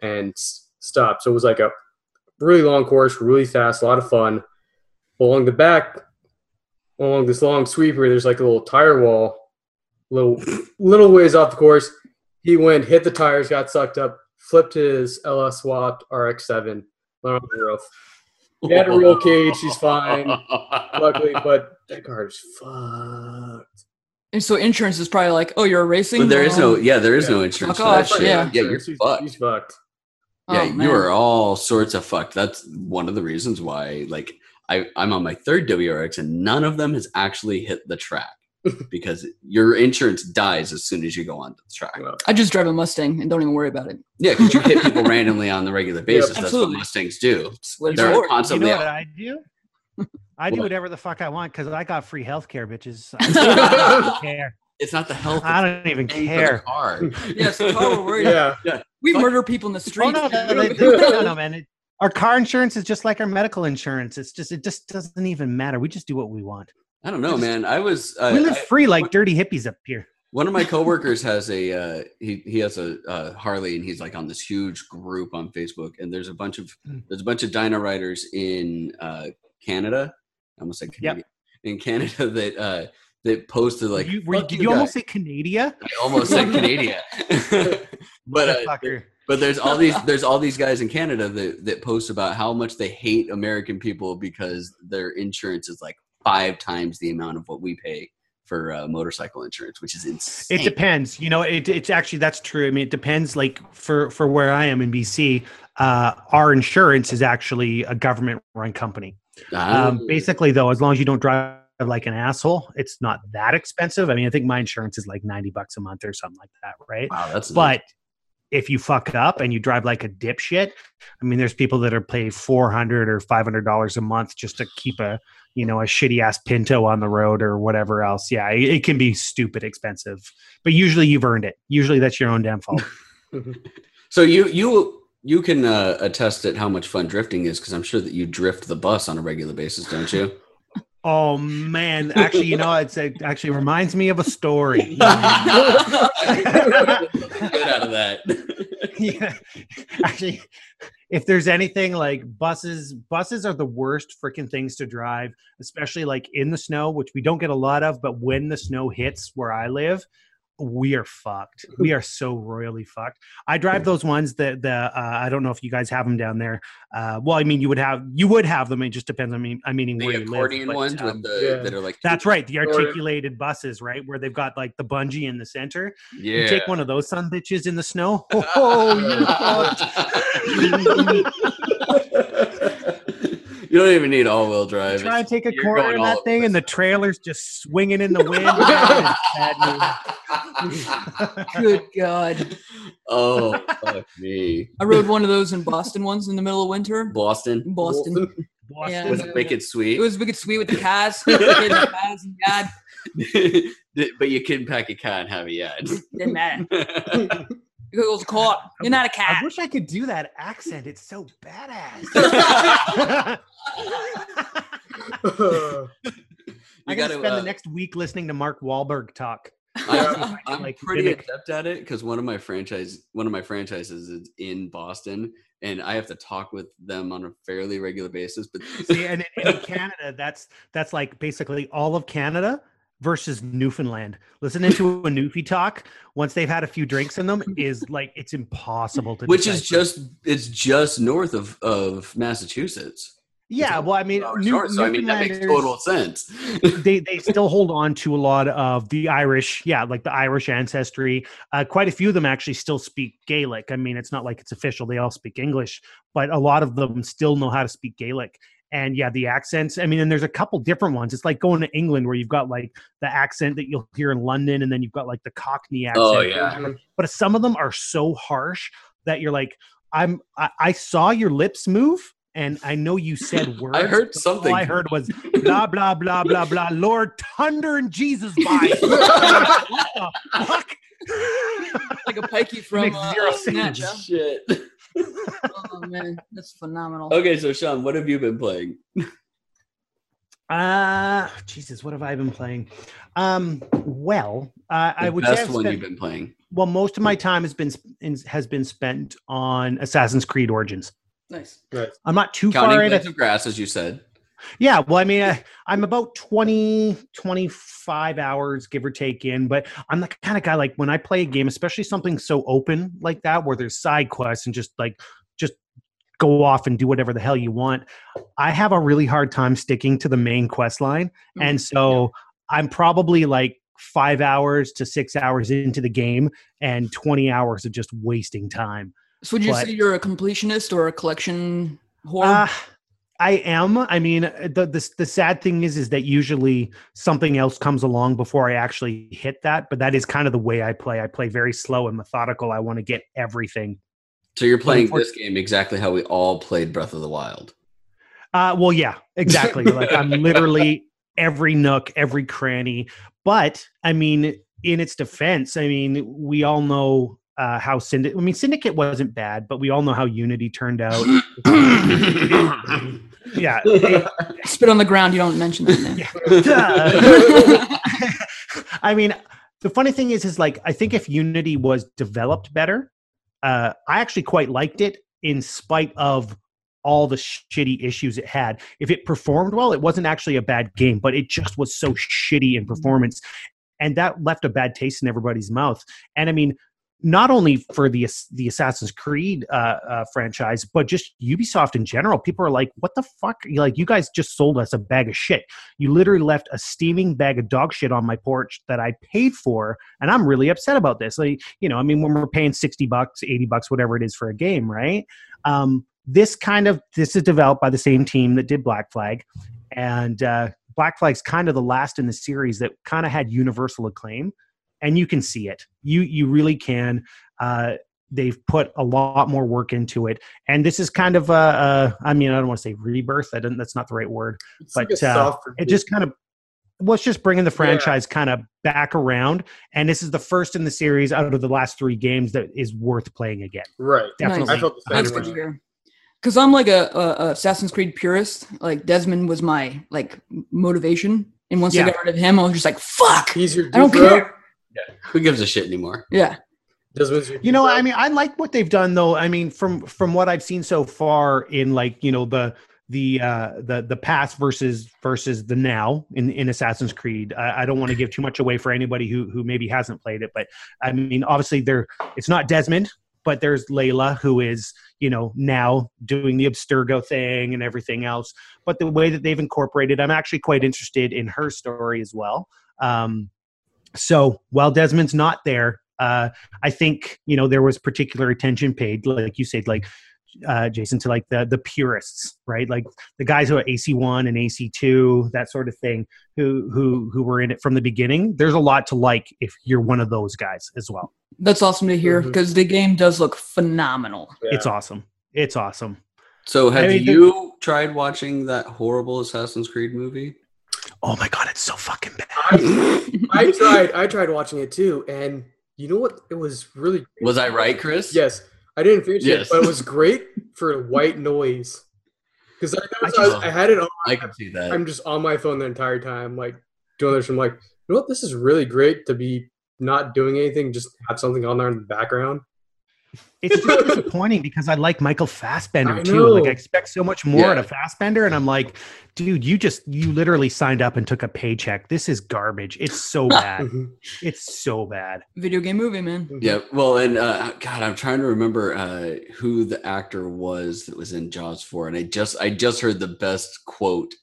and stopped. So it was like a really long course, really fast, a lot of fun. Along the back, along this long sweeper, there's like a little tire wall, little little ways off the course. He went, hit the tires, got sucked up, flipped his LS swapped RX7, went on the roof. He had a real cage, he's fine, luckily, but that car is fucked. And so insurance is probably like, oh, you're racing. but there is no yeah there is no insurance Fuck for that shit. yeah. yeah you're He's- fucked He's fucked. Oh, yeah oh, you are all sorts of fucked that's one of the reasons why like I, i'm on my third wrx and none of them has actually hit the track because your insurance dies as soon as you go onto the track I just drive a Mustang and don't even worry about it. yeah because you hit people randomly on the regular basis that's what mustangs do what it's they're for. you know what I do? I do What? whatever the fuck I want because I got free healthcare, bitches. I don't care. it's not the health I don't even paying the care. car Yes, that's how we're worried. yeah. We Fuck. murder people in the street. Oh streets. no, no, they- they- no, no, man. It, our car insurance is just like our medical insurance. It's just it just doesn't even matter. We just do what we want. I don't know man i was uh, we live I- free like dirty hippies up here. One of my coworkers has a uh, he he has a uh, Harley and he's like on this huge group on Facebook and there's a bunch of Hmm. there's a bunch of Dyna riders in uh, Canada. I almost said Yep. Canada. In Canada that uh, that posted like you, were did you you almost guys." say Canada? I almost said Canada. but uh, but there's all these there's all these guys in Canada that that post about how much they hate American people because their insurance is like five times the amount of what we pay for uh, motorcycle insurance, which is insane. It depends. You know, it, it's actually that's true. I mean, it depends. Like for for where I am in BC, uh, our insurance is actually a government run company. Ah. Um, basically, though, as long as you don't drive like an asshole, it's not that expensive. I mean, I think my insurance is like 90 bucks a month or something like that, right? Wow, that's But if you fuck up and you drive like a dipshit, I mean, there's people that are pay 400 or 500 dollars a month just to keep a, you know, a shitty ass Pinto on the road or whatever else. Yeah, it, it can be stupid expensive, but usually you've earned it. Usually that's your own damn fault. so you you you can uh, attest at how much fun drifting is because I'm sure that you drift the bus on a regular basis, don't you? Oh man, actually, you know, it's, it actually reminds me of a story. Get out of that. yeah, actually, if there's anything like buses, buses are the worst freaking things to drive, especially like in the snow, which we don't get a lot of. But when the snow hits where I live, we are fucked. We are so royally fucked. I drive those ones that the uh, I don't know if you guys have them down there. Uh, well, I mean, you would have you would have them. It just depends. I mean, I meaning The where you accordion live. but, ones um, with the yeah. that are like that's right, the articulated buses, right, where they've got like the bungee in the center. yeah. You take one of those sun bitches in the snow. Oh, you're fucked. you don't even need all-wheel drive. Try and take a You're corner going in that thing, and the trailer's just swinging in the wind. That is bad news. Good God. oh fuck me, I rode one of those in Boston once in the middle of winter. Boston. Boston. Boston. Yeah. Was it Wicked Sweet? It was wicked sweet with the cats. the cats and God, but you couldn't pack a cat and have a yard. didn't matter. It was caught. You're not a cat. I wish I could do that accent. It's so badass. I gotta gotta, spend uh, the next week listening to Mark Wahlberg talk. I'm, I'm like pretty mimic- adept at it because one of my franchise one of my franchises is in Boston, and I have to talk with them on a fairly regular basis. But See, and, and in Canada, that's that's like basically all of Canada versus Newfoundland. Listening to a Newfie talk once they've had a few drinks in them is like it's impossible to. which is just it's just north of of Massachusetts. yeah. Well, I mean, New, north, so I mean that makes total sense. they they still hold on to a lot of the Irish, yeah, like the Irish ancestry. Uh, quite a few of them actually still speak Gaelic. I mean, it's not like it's official; they all speak English, but a lot of them still know how to speak Gaelic. And yeah, the accents. I mean, and there's a couple different ones. It's like going to England where you've got like the accent that you'll hear in London, and then you've got like the Cockney accent. Oh, yeah. But some of them are so harsh that you're like, I'm. I, I saw your lips move. And I know you said words. I heard something. All I heard was blah blah blah blah blah. Lord Thunder and Jesus by. what the fuck? like a pikey from uh, zero uh, Snatch, Shit. Oh man, that's phenomenal. Okay, so Shawn, what have you been playing? Uh Jesus, what have I been playing? Um, well, uh, I The would say best I've one spent, you've been playing. well, most of my time has been in- has been spent on Assassin's Creed Origins. Nice. Right. I'm not too Counting far in. blades of grass, as you said. Yeah, well, I mean, I, I'm about 20, 25 hours, give or take, in, but I'm the kind of guy like when I play a game, especially something so open like that, where there's side quests and just like, just go off and do whatever the hell you want. I have a really hard time sticking to the main quest line. And so I'm probably like five hours to six hours into the game and 20 hours of just wasting time. So would you But- say you're a completionist or a collection whore? Uh, I am. I mean, the, the the sad thing is, is that usually something else comes along before I actually hit that. But that is kind of the way I play. I play very slow and methodical. I want to get everything. So you're playing this game exactly how we all played Breath of the Wild. Uh, well, yeah, exactly. like I'm literally every nook, every cranny. But I mean, in its defense, I mean, we all know uh, how Syndicate. I mean, Syndicate wasn't bad, but we all know how Unity turned out. yeah, it- Spit on the ground. You don't mention that name. I mean, the funny thing is, is like I think if Unity was developed better, uh, I actually quite liked it in spite of all the shitty issues it had. If it performed well, it wasn't actually a bad game, but it just was so shitty in performance, and that left a bad taste in everybody's mouth. And I mean. Not only for the the Assassin's Creed uh, uh, franchise, but just Ubisoft in general. People are like, "What the fuck? Like, you guys just sold us a bag of shit." you literally left a steaming bag of dog shit on my porch that I paid for, and I'm really upset about this. Like, you know, I mean, when we're paying sixty bucks, eighty bucks, whatever it is for a game, right? Um, this kind of this is developed by the same team that did Black Flag, and uh, Black Flag's kind of the last in the series that kind of had universal acclaim, and you can see it. You you really can. Uh, they've put a lot more work into it, and this is kind of a, a I mean, I don't want to say rebirth. I don't. That's not the right word. It's But like uh, it just kind of well, it's just bringing the Yeah. franchise kind of back around, and this is the first in the series out of the last three games that is worth playing again. right. Definitely. I felt the same That's way. good to hear. Because I'm like a, a, a Assassin's Creed purist. Like Desmond was my like motivation, and once Yeah. I got rid of him, I was just like, "Fuck!" He's your I don't dude, bro. care. Who gives a shit anymore? Yeah, Desmond's your You know. I mean, I like what they've done though. I mean, from from what I've seen so far in like you know the the uh the the past versus versus the now in in Assassin's Creed. I, I don't want to give too much away for anybody who who maybe hasn't played it, but I mean, obviously there it's not Desmond, but there's Layla who is you know now doing the Abstergo thing and everything else. But the way that they've incorporated, I'm actually quite interested in her story as well. Um, so while Desmond's not there, uh, I think you know there was particular attention paid, like you said, like uh, Jason, to like the the purists, right? Like the guys who are AC one and AC two, that sort of thing, who who who were in it from the beginning. There's a lot to like if you're one of those guys as well. that's awesome to hear because the game does look phenomenal. Yeah. It's awesome. It's awesome. So have I mean, the- you tried watching that horrible Assassin's Creed movie? Oh my god, it's so fucking bad. I, I tried. I tried watching it too, and you know what? It was really. Was I right, Chris? Yes, I didn't finish Yes. it, but it was great for white noise. Because I, I I, just- I had it on. I can see that. I'm just on my phone the entire time, like doing this. I'm like, you know what? This is really great to be not doing anything, just have something on there in the background. It's just disappointing because I like Michael Fassbender too. Like. I expect so much more out Yeah. of Fassbender, and I'm like, dude, you just you literally signed up and took a paycheck. This is garbage. It's so bad. It's so bad. Video game movie, man. Yeah, well, and uh, God, I'm trying to remember uh, who the actor was that was in Jaws 4, and I just I just heard the best quote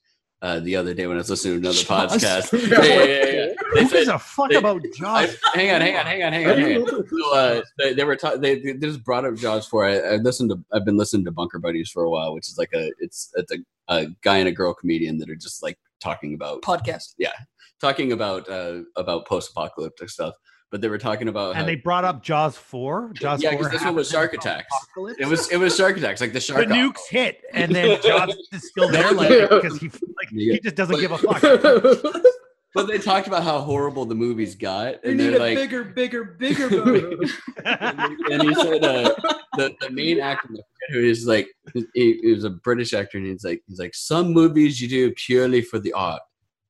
uh, the other day when I was listening to another Jaws. podcast. Yeah, yeah, yeah, yeah. They Who said- gives a fuck they- about I, Jaws? hang on, hang on, hang on, hang on, hang on. So, uh, they, they were ta- they, they just brought up Jaws 4. I, I listened to I've been listening to Bunker Buddies for a while, which is like a it's it's a, a guy and a girl comedian that are just like talking about Podcast. Yeah, talking about uh, about post apocalyptic stuff. But they were talking about how And they brought up Jaws four. Jaws Yeah, 'cause four. this one was Shark Attacks. Apocalypse? it was it was shark attacks like the shark. the shark nukes hit, and then Jaws is still there, like because he like Yeah. he just doesn't give a fuck. But they talked about how horrible the movies got, We and need they're a like, bigger, bigger, bigger movie. and he said uh, the the main actor I forget who is like he, he was a British actor, and he's like he's like some movies you do purely for the art,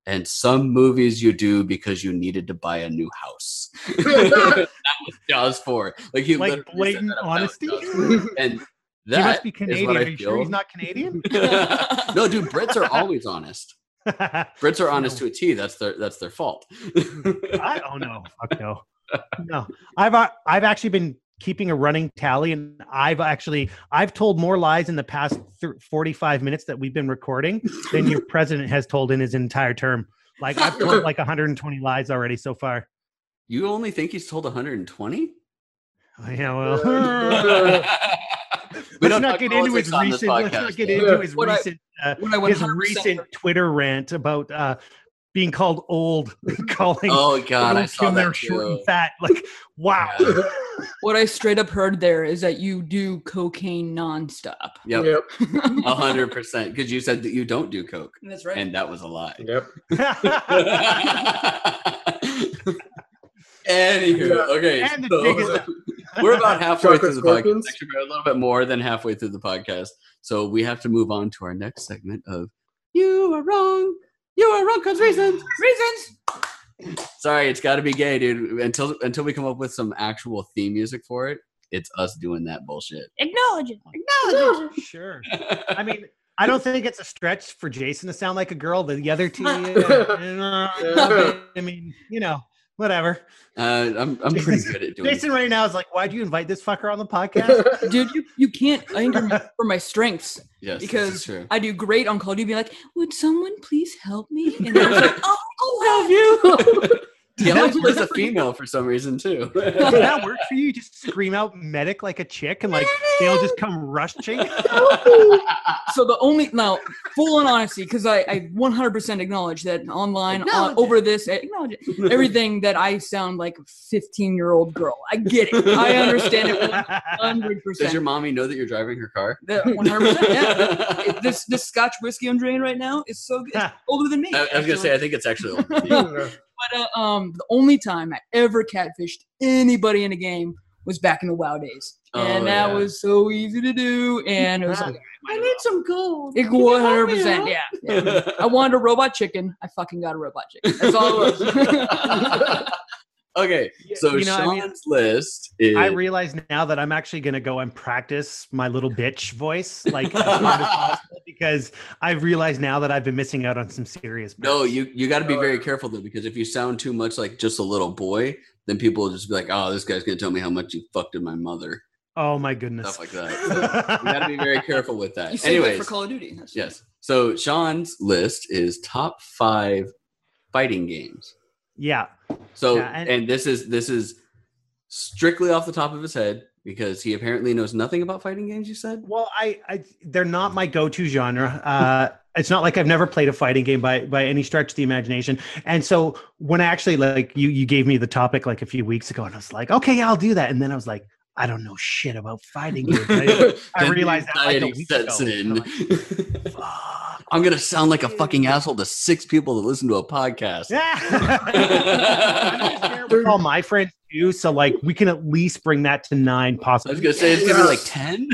and some movies you do because you needed to buy a new house. that was Jaws four, like he like literally said blatant that about honesty. Jaws he must be Canadian. Are you sure he's not Canadian? no, dude, Brits are always honest. Brits are honest to a T. That's their that's their fault. I oh no, fuck no, no. I've uh, I've actually been keeping a running tally, and I've actually I've told more lies in the past th- forty five minutes that we've been recording than your president has told in his entire term. Like I've told like 120 lies already so far. you only think he's told 120? Yeah, well. We let's don't get into his recent. Let's not get into his What I- recent. uh, I went his recent Twitter rant about uh, being called old, calling Oh god, I little saw Kim there that short and fat. Like, wow. Yeah. What I straight up heard there is that you do cocaine nonstop. Yep, Yep. a hundred percent. Because you said that you don't do coke, That's right. and that was a lie. Yep. Anywho, Yeah. okay, so we're about halfway Chocolate through the podcast. Actually, we're a little bit more than halfway through the podcast. So we have to move on to our next segment of "You are wrong, you are wrong" because reasons. Reasons. Sorry, it's got to be gay, dude. Until until we come up with some actual theme music for it, it's us doing that bullshit. Acknowledge it. Acknowledge it. sure. I mean, I don't think it's a stretch for Jason to sound like a girl. The other two, yeah, I mean, you know, whatever. Uh, I'm I'm pretty good at doing. Jason right now is like, why'd you invite this fucker on the podcast? Dude, you, you can't anger me for my strengths Yes, because. I do great on Call of Duty. Be like, would someone please help me? And I was like, oh, I'll help you. Yelling was a female for some reason too. Does that work for you? You just scream out medic like a chick and like they'll just come rushing. so the only now full on honesty because I, I 100% acknowledge that online uh, Acknowledge over this eh, acknowledge it, everything that i sound like a 15 year old girl i get it i understand it 100% Does your mommy know that you're driving her car? That 100% yeah this this scotch whiskey i'm drinking right now is so good it's older than me I, I was gonna say I think it's actually. older than you. But uh, um the only time i ever catfished anybody in a game was back in the wow days and Oh, that yeah. was so easy to do and it was like I need some gold. It 100%. Yeah, yeah. I wanted a robot chicken. I fucking got a robot chicken. That's all it was. okay, so You know, I mean, Shawn's list is. I realize now that I'm actually going to go and practice my little bitch voice, like as hard as possible, because I've realized now that I've been missing out on some serious. no, you you got to be very careful though, because if you sound too much like just a little boy, then people will just be like, "Oh, this guy's gonna tell me how much you fucked in my mother," Oh my goodness. stuff like that. So you got to be very careful with that. You saved it for Call of Duty. That's- yes. So Shawn's list is top five fighting games. yeah. So Yeah, and, and- this is this is strictly off the top of his head because he apparently knows nothing about fighting games. You said. Well, I, I they're not my go-to genre. Uh, it's not like I've never played a fighting game by by any stretch of the imagination. And so when I actually like you you gave me the topic like a few weeks ago, and I was like, okay, yeah, I'll do that. And then I was like, I don't know shit about fighting games. I, I realized that, like, a week ago. in. I'm gonna sound like a fucking asshole to six people that listen to a podcast. Yeah. All my friends too, so like we can at least bring that to nine Possibly, I was gonna say it's gonna be like ten.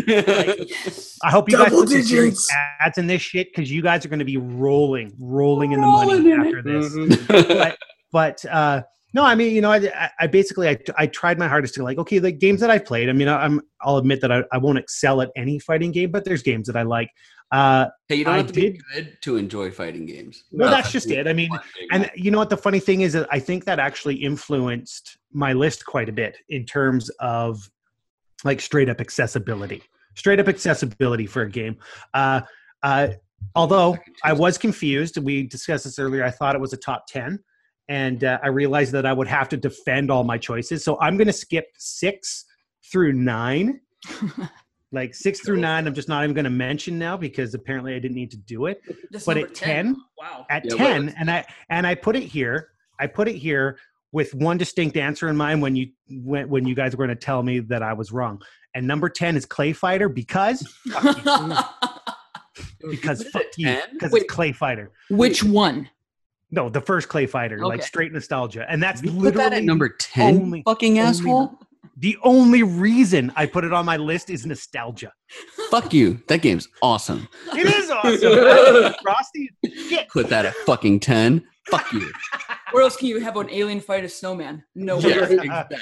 I hope you guys Double put some digits. ads in this shit because you guys are going to be rolling, rolling in the money in after this. Mhm. But, but uh, no, I mean, you know, I, I- basically I, I tried my hardest to like, okay, the games that I've played. I mean, I'm I'll admit that I, I won't excel at any fighting game, but there's games that I like. Uh, hey, you don't I have to be did- good to enjoy fighting games. well, No. that's just it. I mean, and you know what? The funny thing is that I think that actually influenced my list quite a bit in terms of like straight up accessibility. Straight up accessibility for a game. Uh, uh, although I was confused, we discussed this earlier. I thought it was a top 10, and uh, I realized that I would have to defend all my choices. So I'm going to skip six through nine. like six through nine, I'm just not even going to mention now because apparently I didn't need to do it That's But at 10? Wow. at Yeah, 10 what- and i and i put it here i put it here with one distinct answer in mind when you when, when you guys were going to tell me that i was wrong and number 10 is clay fighter because because fuck you because it's clay fighter Which one? No the first clay fighter like straight nostalgia and that's You put literally that at number ten. only- fucking only asshole. the only reason i put it on my list is nostalgia Fuck you. That game's awesome. it is awesome frosty is shit. Put that at fucking ten. Fuck you. Where else can you have an alien fight a snowman? No way. Yeah, exactly.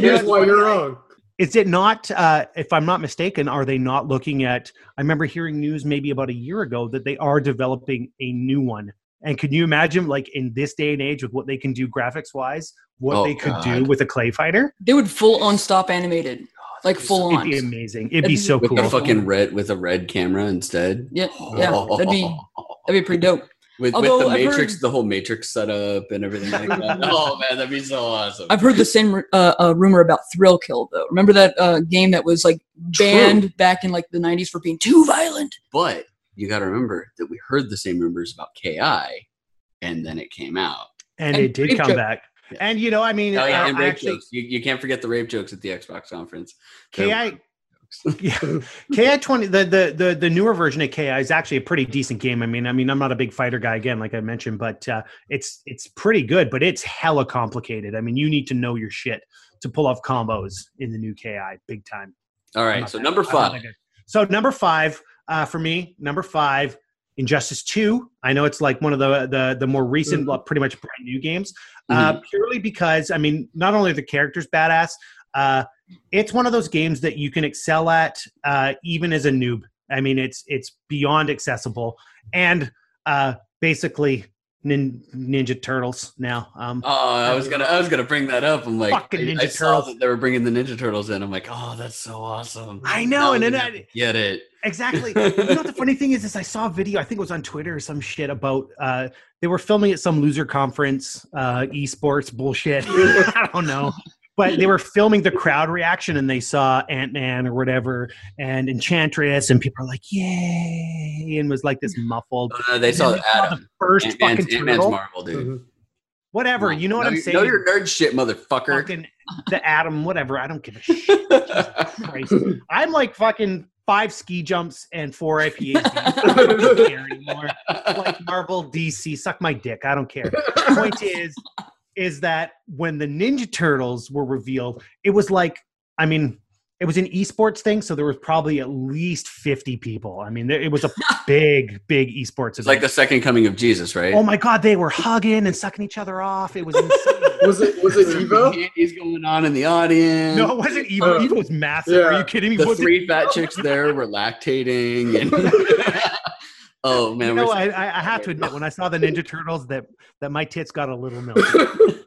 Here's why you're wrong. Is it not, uh, if I'm not mistaken, are they not looking at? I remember hearing news maybe about a year ago that they are developing a new one. And can you imagine, like in this day and age, with what they can do graphics wise, what Oh, they could do with a clay fighter? They would full on stop animated, like full It'd on. be amazing. It'd That'd be be- so With cool. a fucking red with a red camera instead. Yeah, yeah, that'd be that'd be pretty dope. with, Although with the I've Matrix, heard- the whole Matrix setup and everything like that. oh man, that'd be so awesome. I've heard the same uh, uh, rumor about Thrill Kill though. Remember that uh, game that was like banned back in like the '90s for being too violent? But you got to remember that we heard the same rumors about KI, and then it came out. and, and it did come joke. back. Yeah. And you know, I mean, Oh yeah, I- and rape actually, jokes. You, you can't forget the rape jokes at the Xbox conference. There Ki, yeah, Ki twenty, the, the the the newer version of Ki is actually a pretty decent game. I mean, I mean, I'm not a big fighter guy again, like I mentioned, but uh, it's it's pretty good. But it's hella complicated. I mean, you need to know your shit to pull off combos in the new Ki, big time. All I'm right, not so that- number five. So number five uh, for me, number five, Injustice Two. I know it's like one of the the the more recent, Mhm. pretty much brand new games. Uh, Mm-hmm. purely because I mean, not only are the characters badass, uh, it's one of those games that you can excel at uh, even as a noob. I mean, it's it's beyond accessible, and uh, basically nin, Ninja Turtles now. Um, Oh, I was gonna, I was gonna bring that up. I'm like, Fucking I, Ninja I saw Turtles. that they were bringing the Ninja Turtles in. I'm like, oh, that's so awesome. I know, Now and then I- get it. Exactly. you know the funny thing is, is I saw a video. I think it was on Twitter or some shit about uh, they were filming at some loser conference, uh, esports bullshit. I don't know, but they were filming the crowd reaction, and they saw Ant Man or whatever, and Enchantress, and people are like, "Yay!" and was like this muffled. Uh, they And saw then saw Atom. the first Ant- Ant- fucking Ant-Man's. Marvel, dude. Mhm. Whatever. You know what know I'm saying? Know your nerd shit, motherfucker. fucking the atom, whatever. I don't give a shit. Christ. I'm like fucking five ski jumps and four IPAs. I don't care anymore. Like Marvel, DC, suck my dick. I don't care. Point is, is that when the Ninja Turtles were revealed, it was like, I mean, it was an esports thing, so there was probably at least 50 people. I mean, it was a big, big esports It's like the second coming of Jesus, right? Oh my god, they were hugging and sucking each other off. It was insane. Was it was it Evo? He's going on in the audience. No, it wasn't Evo. Uh, Evo was massive. Are you kidding me? the Was three fat chicks there were lactating. And oh man, You know, I, I I have to admit, when I saw the Ninja Turtles, that that my tits got a little milky.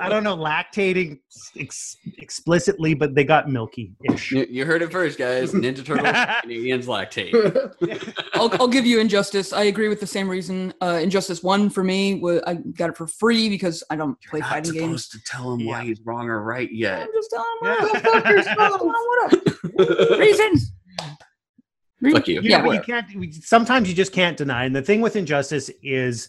I don't know, lactating ex- explicitly, but they got milky-ish. you, you heard it first, guys. Ninja Turtles, Canadians lactate. I'll, I'll give you Injustice. I agree with the same reason. Uh, Injustice One for me, I got it for free because I don't play You're not fighting games. supposed to tell him why Yeah. he's wrong or right yet. I'm just telling Yeah. him motherfuckers, what up? Reasons. Fuck you. You Yeah, know, you can't. we- Sometimes you just can't deny. And the thing with injustice is,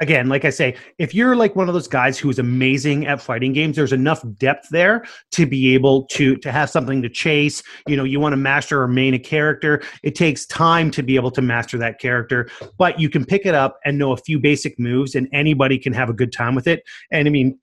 again, like I say, if you're like one of those guys who's amazing at fighting games, there's enough depth there to be able to to have something to chase. You know, you want to master or main a character. It takes time to be able to master that character, but you can pick it up and know a few basic moves, and anybody can have a good time with it. And I mean,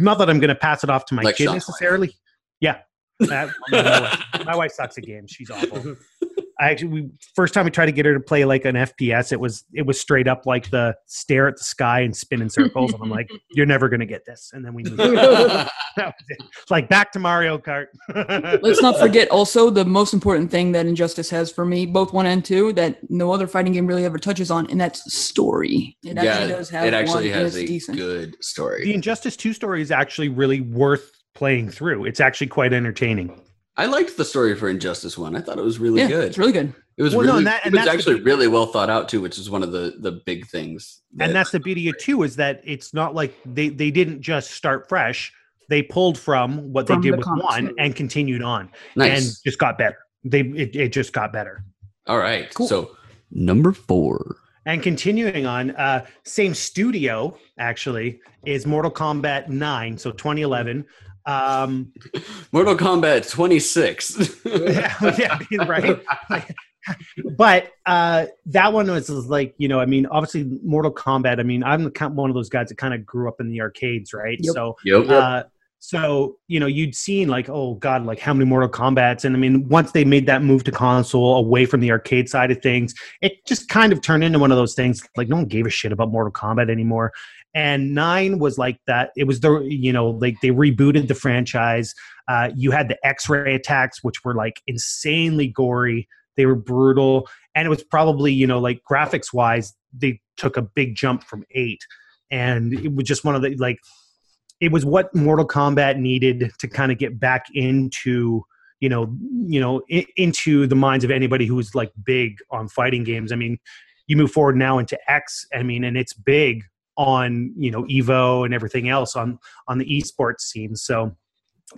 not that I'm going to pass it off to my Like kid Shawn's necessarily. Yeah. That- my, wife, my wife sucks at games. She's awful. I actually we first time we tried to get her to play like an FPS, it was it was straight up like the stare at the sky and spin in circles, and I'm like, you're never gonna get this. And then we moved on. That was it. It's like back to Mario Kart. Let's not forget also the most important thing that Injustice has for me, both one and two, that no other fighting game really ever touches on, and that's story. It actually does have it actually one, has a decent. good story. the Injustice Two story is actually really worth playing through. It's actually quite entertaining. I liked the story for Injustice One. I thought it was really yeah, good. it's really good. It was Well, no, really, and that- and it was that's the actually really well thought out too, which is one of the the big things. and that's the beauty of two is that it's not like they they didn't just start fresh. They pulled from what From they did the with comics. one and continued on, nice. and just got better. They it, it just got better. All right, Cool. so number four. And continuing on, uh, same studio actually is Mortal Kombat 9, so 2011. Um, Mortal Kombat 26. yeah, yeah, right. but uh, that one was like, you know, I mean, obviously Mortal Kombat. I mean, I'm one of those guys that kind of grew up in the arcades, right? Yep. So yep. uh, so you know you'd seen like oh god like how many Mortal Kombats and i mean once they made that move to console away from the arcade side of things it just kind of turned into one of those things like no one gave a shit about mortal kombat anymore and nine was like that it was the you know like they rebooted the franchise uh, you had the x-ray attacks which were like insanely gory they were brutal and it was probably you know like graphics wise they took a big jump from eight and it was just one of the like it was what Mortal Kombat needed to kind of get back into you know you know i- into the minds of anybody who's like big on fighting games. I mean, you move forward now into X. I mean, and it's big on you know Evo and everything else on on the esports scene. So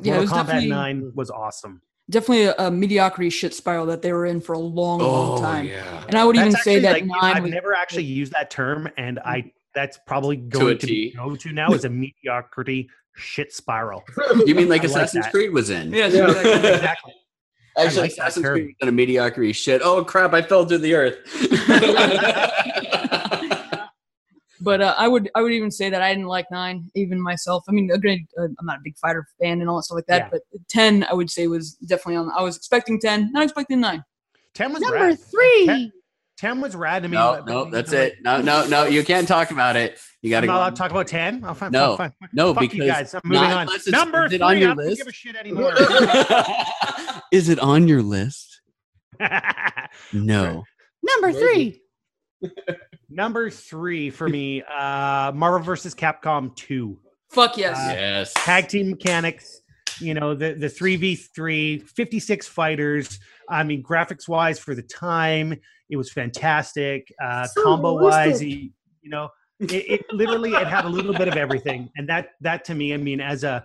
Yeah, it was Mortal Kombat Nine was awesome. Definitely a, a mediocrity shit spiral that they were in for a long, long Oh time. yeah. And I would even say that like, nine I've was never actually used that term, and I that's probably going to, T. be go to now is a mediocrity shit spiral. You mean like I like Assassin's that. Creed was in? Yeah, Yeah. exactly. exactly. I Actually, like Assassin's. Creed was in a mediocrity shit. Oh crap! I fell to the earth. But uh, I would I would even say that I didn't like nine even myself. I mean, granted, uh, I'm not a big fighter fan and all that stuff like that. Yeah. But ten, I would say was definitely on. I was expecting ten, not expecting nine. Ten was Number rad. three. Ten, 10 was rad. I mean, no, but- no, that's you know, it. No, no, no. You can't talk about it. You got I'm to not go. allowed to talk about 10? Oh, fine, No, fine, fine. no, Fuck because you guys. I'm moving not on. Number is three. it on your I don't list? give a shit anymore. Is it on your list? No. Number Maybe. Number three for me, uh, Marvel vs. Capcom 2. Fuck yes. Uh, yes. Tag team mechanics, you know, the, the 3v3, 56 fighters. I mean, graphics wise for the time, it was fantastic. Uh, So combo wise, you, you know, it, it literally it had a little bit of everything. And that that to me, I mean, as a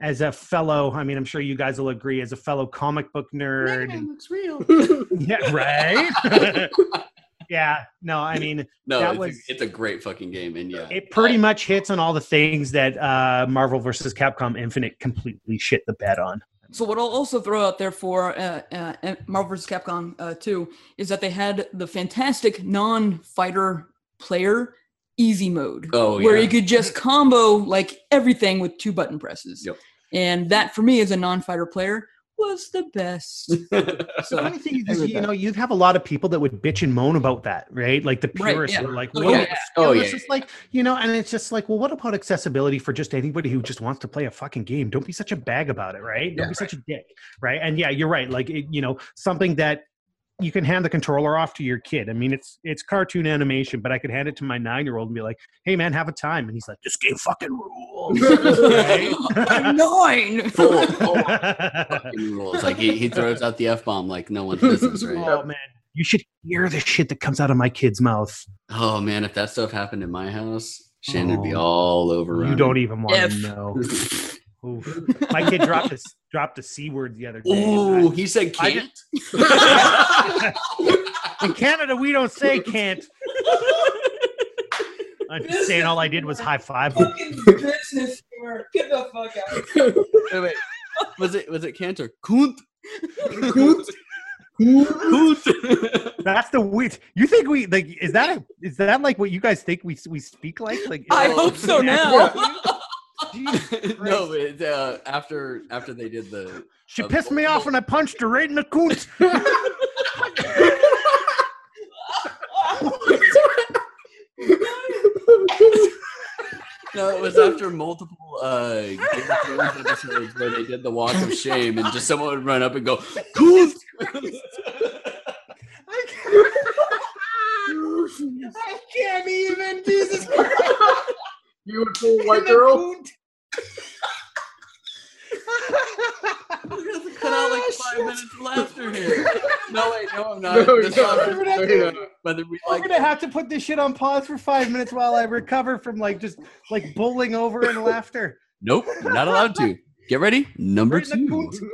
as a fellow, I mean, I'm sure you guys will agree, as a fellow comic book nerd. and- looks real. yeah, right. yeah, no, I mean, No, That it's, was- a, it's a great fucking game, and yeah, it pretty much hits on all the things that uh, Marvel versus Capcom Infinite completely shit the bed on. So what I'll also throw out there for uh, uh, Marvel vs. Capcom uh, 2 is that they had the fantastic non-fighter player easy mode, Oh, where yeah. you could just combo like everything with two button presses. Yep. And that for me as a non-fighter player was the best. The So funny thing I is, you know, you'd have a lot of people that would bitch and moan about that, right? Like the Right, purists yeah. were like, Oh, yeah. it's- Oh, you know, oh, it's yeah. just like you know," and it's just like, well, what about accessibility for just anybody who just wants to play a fucking game? Don't be such a bag about it, right? Don't Yeah, be such a dick, right? And yeah, you're right. Like, it, you know, something that you can hand the controller off to your kid. I mean, it's it's cartoon animation, but I could hand it to my nine year old and be like, "Hey, man, have a time," and he's like, "This game fucking rules." right? nine. full, full fucking rules. Like he, he throws out the f bomb like no one's business, right? oh man, you should hear the shit that comes out of my kid's mouth. Oh man, if that stuff happened in my house, Shannon would be Oh. all over. You don't even want If. to know. Oof. My kid dropped a dropped a c word the other day. Ooh, he said can't. In Canada, we don't say can't. I'm just saying all I did was high five. him. business humor. Get the fuck out. wait, wait. Was it was it can't or kunt? Kunt. Kunt. That's the weird. You think we like? Is that a, is that like what you guys think we we speak like? Like I oh. hope so now. Jesus no, but uh, after after they did the She pissed me off and I punched her right in the coot. no, it was after multiple uh Game of Thrones episodes where they did the walk of shame and just someone would run up and go kunt. I can't even. Jesus You a cool white girl? We have to cut out like ah, five minutes of laughter here. No, wait, no, I'm not. No, This you're song- No, whether we We're like gonna have to put this shit on pause for five minutes while I recover from like just like bowling over in laughter. Nope, not allowed to. Get ready. Number Right in two.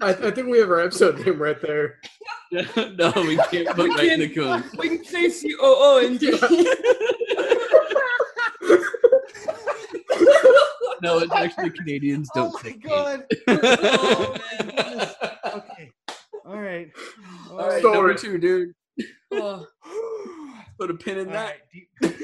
I, I think we have our episode name right there. no, we can't put We right in the can't- we can say C O O and D. No, it's actually Canadians don't think. Oh my god. Oh man. Okay. All right. All right, Story. number two, dude. Oh. Put a pin in All that. right.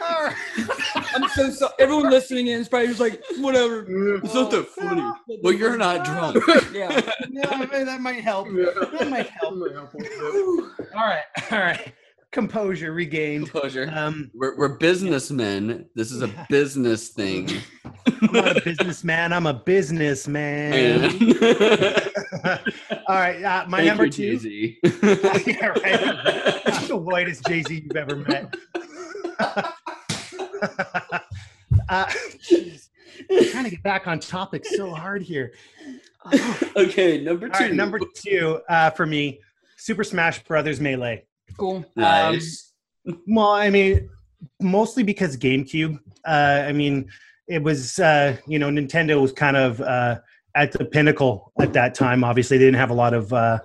All right. I'm so sorry. Everyone listening in is probably just like, whatever. It's not that funny. Well, you're not drunk. Yeah. Yeah, I mean, that might help. Yeah. That might help. That might help a little bit. All right. All right. Composure regained. Composure. Um, We're, we're businessmen. This is a Yeah. business thing. I'm not a businessman. I'm a businessman. And All right. Uh, my Thank number you, two. Jay-Z. yeah, right. That's the whitest Jay Z you've ever met. uh. I'm trying to get back on topic so hard here. okay, number two. right, number two uh, for me, Super Smash Brothers Melee. Cool. Nice. Well, I mean, mostly because GameCube. Uh, I mean, it was uh, you know Nintendo was kind of uh, at the pinnacle at that time. Obviously, they didn't have a lot of uh,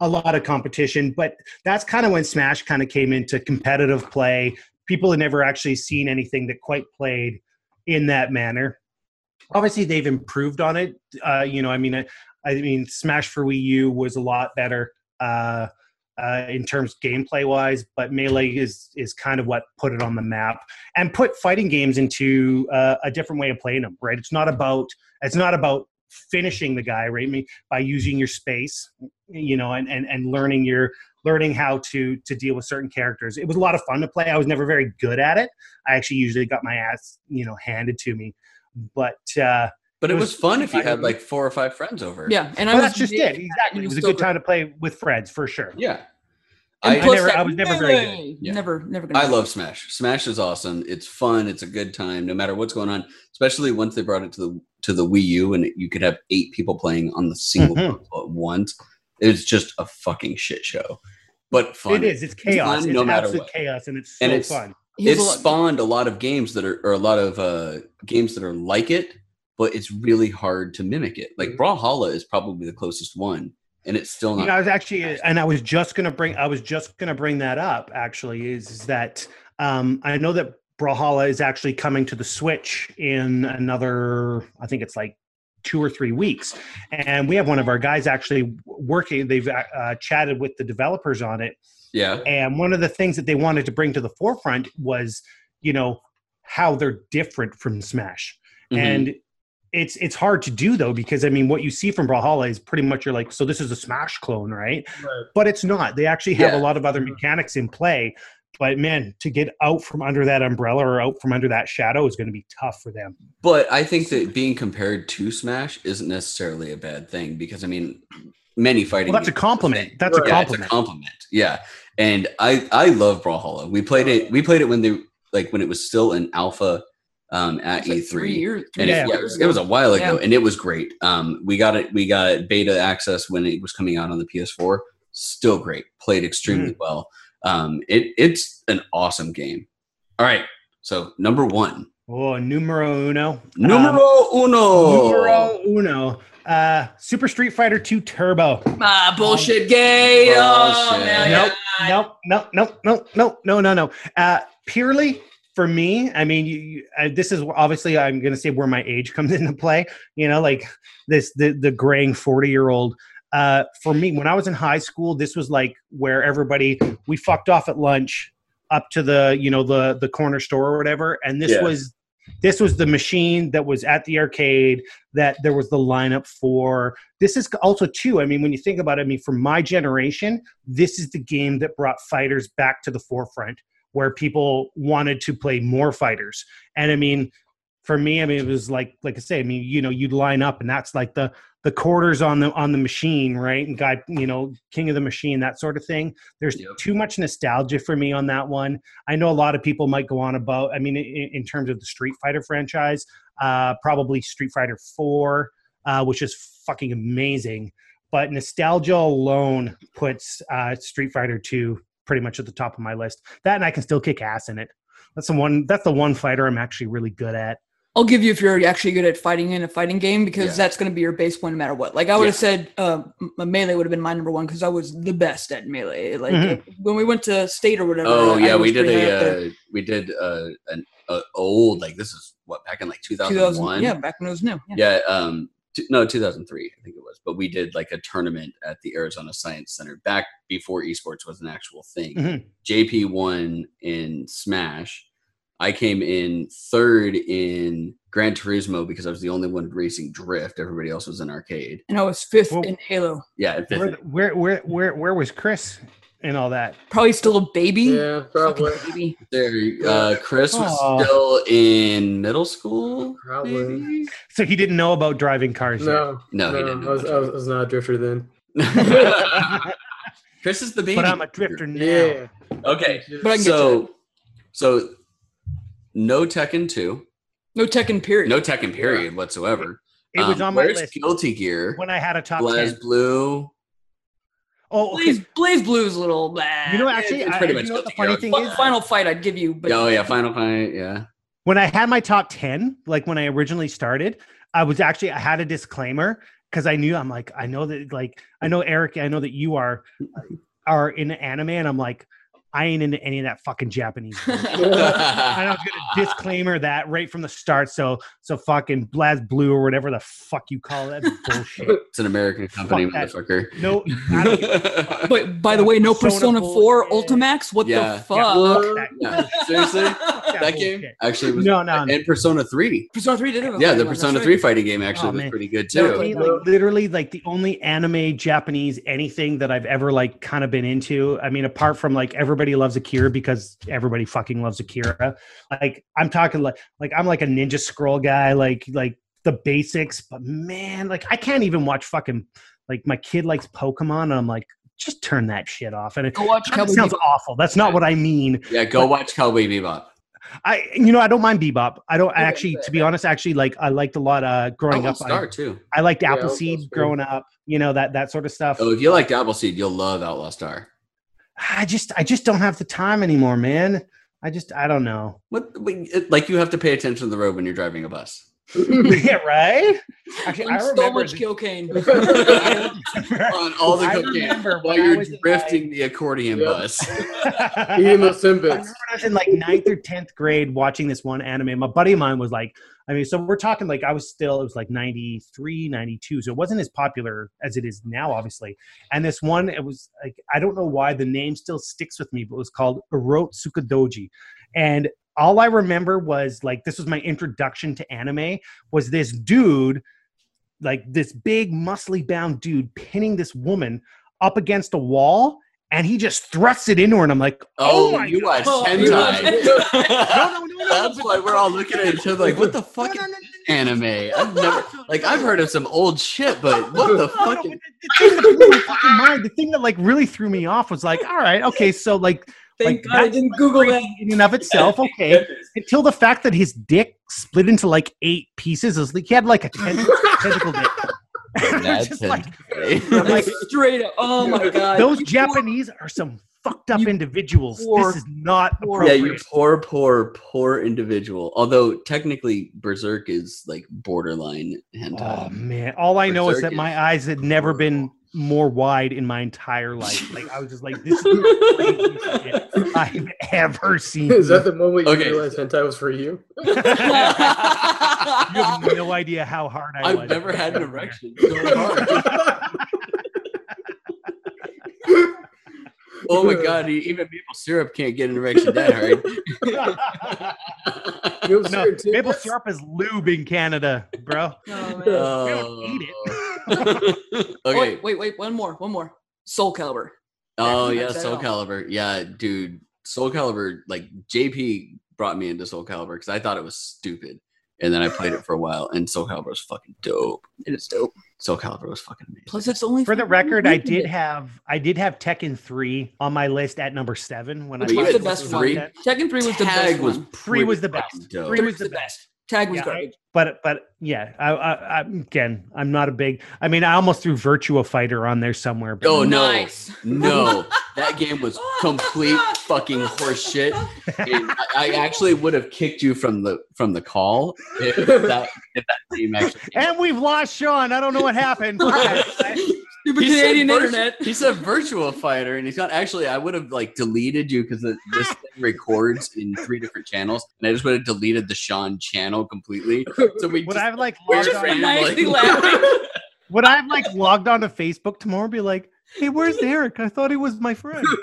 a lot of competition, but that's kind of when Smash kind of came into competitive play. People had never actually seen anything that quite played in that manner. Obviously, they've improved on it. Uh, you know, I mean, I, I mean, Smash for Wii U was a lot better. Uh, uh, in terms gameplay wise, but melee is is kind of what put it on the map and put fighting games into uh, a different way of playing them. Right? It's not about it's not about finishing the guy right I mean, by using your space, you know, and, and and learning your learning how to to deal with certain characters. It was a lot of fun to play. I was never very good at it. I actually usually got my ass you know handed to me, but uh, But it, It was, was- fun if you had like four or five friends over. Yeah, and I Well, was that's just yeah, it. Exactly. It was a good time to play with friends for sure. Yeah. And I, never- I was never very good. Yeah. Never, never. Gonna I love Smash. Smash is awesome. It's fun. It's a good time, no matter what's going on. Especially once they brought it to the to the Wii U, and you could have eight people playing on the single Mhm. at once. It's just a fucking shit show, but fun. It is. It's chaos. fun It's, no matter what. chaos, and it's so And it's- fun. He It a spawned a lot of games that are, or a lot of uh, games that are like it, but it's really hard to mimic it. Like Brawlhalla is probably the closest one, and it's still You not. know, I was actually, and I was just gonna bring, I was just gonna bring that up. Actually, is, is that um, I know that Brawlhalla is actually coming to the Switch in another, I think it's like two or three weeks, and we have one of our guys actually working. They've uh, chatted with the developers on it, yeah, and one of the things that they wanted to bring to the forefront was, you know, how they're different from Smash. Mhm. And it's it's hard to do though because I mean what you see from Brawlhalla is pretty much you're like so this is a Smash clone, right? Right. But it's not. They actually have Yeah. a lot of other mm-hmm. mechanics in play. But man, to get out from under that umbrella or out from under that shadow is going to be tough for them. But I think that being compared to Smash isn't necessarily a bad thing because I mean, many fighting. Well, that's a compliment. the That's a same. yeah, it's compliment. a compliment. Yeah, and I I love Brawlhalla. We played it. We played it when they like when it was still in alpha um, at like E3. three years. and Yeah. it, yeah, it, was, it was a while ago, Yeah. and it was great. Um, we got it. We got beta access when it was coming out on the PS4. Still great. Played extremely Mm. well. Um, it it's an awesome game. All right, so number one, Oh, numero uno. Um, numero uno. numero uno. Uh, Super Street Fighter 2 Turbo. Ah, bullshit gay. Oh, Bullshit. man. Nope, nope, nope, nope, nope, nope, no, no, no. Uh, purely for me, I mean, you, you, uh, this is obviously I'm going to say where my age comes into play. You know, like this the the graying forty year old. Uh, for me, when I was in high school, this was like where everybody we fucked off at lunch up to the you know the the corner store or whatever, and this Yeah. was this was the machine that was at the arcade that there was the lineup for this is also too i mean when you think about it i mean for my generation this is the game that brought fighters back to the forefront where people wanted to play more fighters. And i mean for me i mean it was like like i say i mean you know you'd line up and that's like the the quarters on the on the machine right? And guy you know king of the machine that sort of thing. There's Yep. too much nostalgia for me on that one. I know a lot of people might go on about i mean in, in terms of the street fighter franchise uh probably street fighter 4 uh which is fucking amazing. But nostalgia alone puts uh street fighter 2 pretty much at the top of my list that and i can still kick ass in it that's the one that's the one fighter i'm actually really good at I'll give you if you're actually good at fighting in a fighting game because Yeah. that's going to be your base point no matter what. Like I would have Yeah. said, uh, m- melee would have been my number one because I was the best at melee. Like Mhm. when we went to state or whatever. Oh yeah, we did pretty high up there. a uh, we did uh, an uh, old like this is what back in like two thousand 2000. Yeah, back when it was new. Yeah. yeah. Um, t- no, two thousand three, I think it was. But we did like a tournament at the Arizona Science Center back before esports was an actual thing. Mhm. JP won in Smash. I came in third in Gran Turismo because I was the only one racing drift. Everybody else was in arcade. And I was fifth Well- in Halo. Yeah, fifth. where, where where where where was chris and all that Probably still a baby. Yeah, Fucking probably. baby. there, uh, Chris was Aw. still in middle school. Probably. maybe? so he didn't know about driving cars yet. No, No, no, he didn't. I was, I was, I was not a drifter then. Chris is the baby. but i'm a drifter now Yeah. Okay, But I can get to so so no Tekken two, No Tekken period. no Tekken period whatsoever. it was Um, on my where's list Guilty Gear, when i had a top Blaz 10 Blue. Oh okay. Blaze, Blaze Blue's little blah. you know actually it's I, pretty you much know the funny thing Fi- is Final fight I'd give you, but oh yeah, Final Fight. Yeah. when I had my top 10, like when I originally started, I was actually, I had a disclaimer because I knew I'm like, I know that, like, I know Eric, I know that you are, uh, are in anime, and I'm like, I ain't into any of that fucking Japanese. I was gonna disclaimer that right from the start. So, so fucking Blaz Blue or whatever the fuck you call it, bullshit. It's an American company, Fuck that. motherfucker. No, I don't give a fuck. But by the way, no Persona Persona 4 bullshit. Ultimax? What Yeah. the fuck? Yeah, fuck. Yeah, seriously, That that game bullshit. actually was. No, no, no. And Persona Three. Persona 3 did have a Yeah, oh the one, that's Persona right. Three fighting game actually Oh, was man. pretty good too. I like literally like the only anime Japanese anything that I've ever like kind of been into. I mean, apart from like everybody loves Akira because everybody fucking loves Akira. Like I'm talking like like I'm like a ninja scroll guy, like like the basics. But man, like I can't even watch fucking like my kid likes Pokemon, and I'm like, just turn that shit off. And it Go watch Cowboy sounds Bebop. awful. That's not what I mean. Yeah, go watch Cowboy Bebop. I you know I don't mind Bebop. I don't Okay, actually, to be honest, actually like I liked a lot. Uh, growing up, I, Star too. I liked Yeah, Outlaw Appleseed Star. growing up. You know that that sort of stuff. Oh, if you liked Appleseed, you'll love Outlaw Star. I just I just don't have the time anymore, man. I just I don't know. What like you have to pay attention to the road when you're driving a bus. yeah, right. Actually, I Doing so remember much the- cocaine. On all the I cocaine while you're was in drifting the accordion Yeah. bus. Eating those I Timbits. remember when I was in like ninth or tenth grade watching this one anime. My buddy of mine was like, I mean, so we're talking like I was still, it was like 93, 92. So it wasn't as popular as it is now, obviously. And this one, it was like, I don't know why the name still sticks with me, but it was called Urotsukidoji. And all I remember was like, this was my introduction to anime, was this dude, like this big, muscly bound dude, pinning this woman up against a wall. And he just thrusts it into her, and I'm like, Oh, "Oh, my you watch Oh, hentai. no, no, no, no. That's why we're all looking at each other like, what the fuck No, is no, no, no, anime? I've never like I've heard of some old shit, but what the No, no, fuck? but the, the thing that blew mind, the thing that like really threw me off was like, all right, okay, so like, Thank Like, God I didn't Google that. in and of itself, okay, until the fact that his dick split into like eight pieces is like he had like a ten- tentacle dick. That's just like. I'm like, Straight up. Oh my God. those You Japanese are some fucked up individuals. poor- this is not poor- Yeah, appropriate. you poor, poor, poor individual. Although technically, Berserk is like borderline hentai. Oh man! All I know is that my eyes had never been more wide in my entire life. Like I was just like, this is the craziest shit I've ever seen. Is that the moment you Okay. realized hentai was for you? you have no idea how hard I I've was. never had an erection so hard. Oh my god, even maple syrup can't get an erection that hard. You know, no, maple syrup is lube in Canada, bro. Oh, man. Oh. eat okay. Wait, wait, wait. One more. One more. Soul Calibur. Oh Yeah, yeah, Soul all. Calibur. Yeah, dude, Soul Calibur. Like JP brought me into Soul Calibur because I thought it was stupid, and then I played it for a while, and Soul Calibur was fucking dope. It is dope. Soul Calibur was fucking amazing. Plus, it's only For the record, I did it. have I did have Tekken three on my list at number seven when Which I You was the best looking one. Tekken 3 was the Tag best was one. Three was the best. fucking dope. Three Three was the best. Tag was Yeah, I- But but yeah, I, I, I again, I'm not a big. I mean, I almost threw Virtua Fighter on there somewhere. But Oh, no. Nice. No, that game was complete fucking horse shit. I, I actually would have kicked you from the from the call if that if that game actually. And we've lost Shawn. I don't know what happened. Stupid He said Canadian virtu- internet. He said Virtua Fighter, and he's not actually. I would have like deleted you because this thing records in three different channels, and I just would have deleted the Shawn channel completely. So we would just, I have like logged on, random. Nicely like- laughing. would I have like logged on to Facebook tomorrow and be like, "Hey, where's Eric? I thought he was my friend."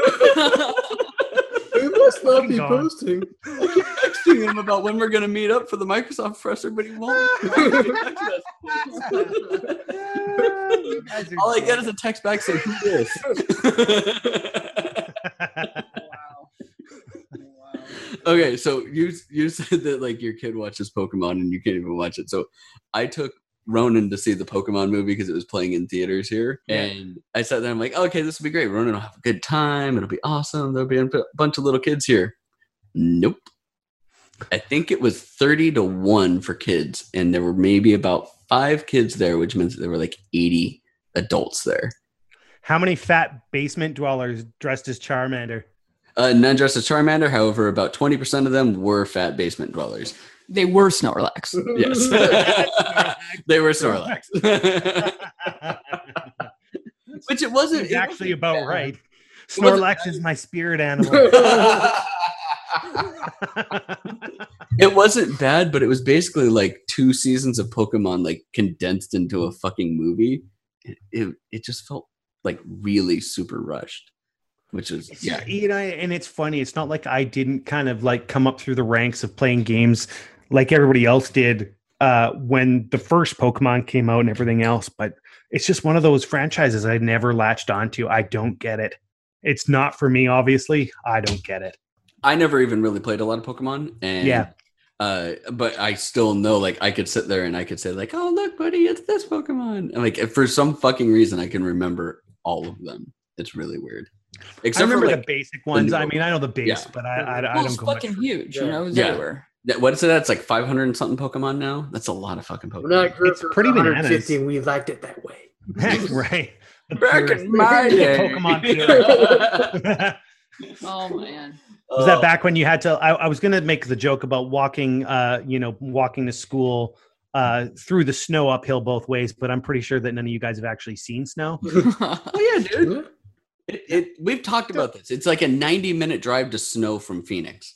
He must not be Gone. posting. I keep texting him about when we're gonna meet up for the Microsoft presser, but he won't. You All I get is a text back saying, "Who this?" okay, so you you said that like your kid watches Pokemon and you can't even watch it. So I took Ronan to see the Pokemon movie because it was playing in theaters here, Yeah. and I sat there. I'm like, okay, this will be great. Ronan will have a good time. It'll be awesome. There'll be a bunch of little kids here. Nope. I think it was 30 to 1 for kids, and there were maybe about five kids there, which means there were like 80 adults there. How many fat basement dwellers dressed as Charmander? Uh, none dressed as Charmander, however, about 20% of them were fat basement dwellers. They were Snorlax. Yes. they were Snorlax. Which it wasn't. It's it actually wasn't about bad. right. It Snorlax is my spirit animal. it wasn't bad, but it was basically like two seasons of Pokemon like condensed into a fucking movie. It it, it just felt like really super rushed, which is It's- yeah. you know, and it's funny. It's not like I didn't kind of like come up through the ranks of playing games like everybody else did uh, when the first Pokemon came out and everything else. But it's just one of those franchises I never latched onto. I don't get it. It's not for me, obviously. I don't get it. I never even really played a lot of Pokemon, and Yeah. Uh, but I still know, like, I could sit there and I could say, like, "Oh, look, buddy, it's this Pokemon." And like, if for some fucking reason, I can remember all of them. It's really weird. I Except for remember like, the basic ones. I mean, I know the base, Yeah. but I, I, I Well, don't it's go much fucking for- huge. You Yeah. know, it's Yeah. everywhere. That- what is it? That's like 500 and something Pokemon now. That's a lot of fucking Pokemon. When I grew It's pretty 150, bananas. and we liked it that way. right. The Back purest- in my day. Pokemon. Oh man. Was that back when you had to? I, I was going to make the joke about walking, uh, you know, walking to school uh, through the snow uphill both ways, but I'm pretty sure that none of you guys have actually seen snow. Oh yeah, dude. It, it, we've talked about this. It's like a 90 minute drive to snow from Phoenix.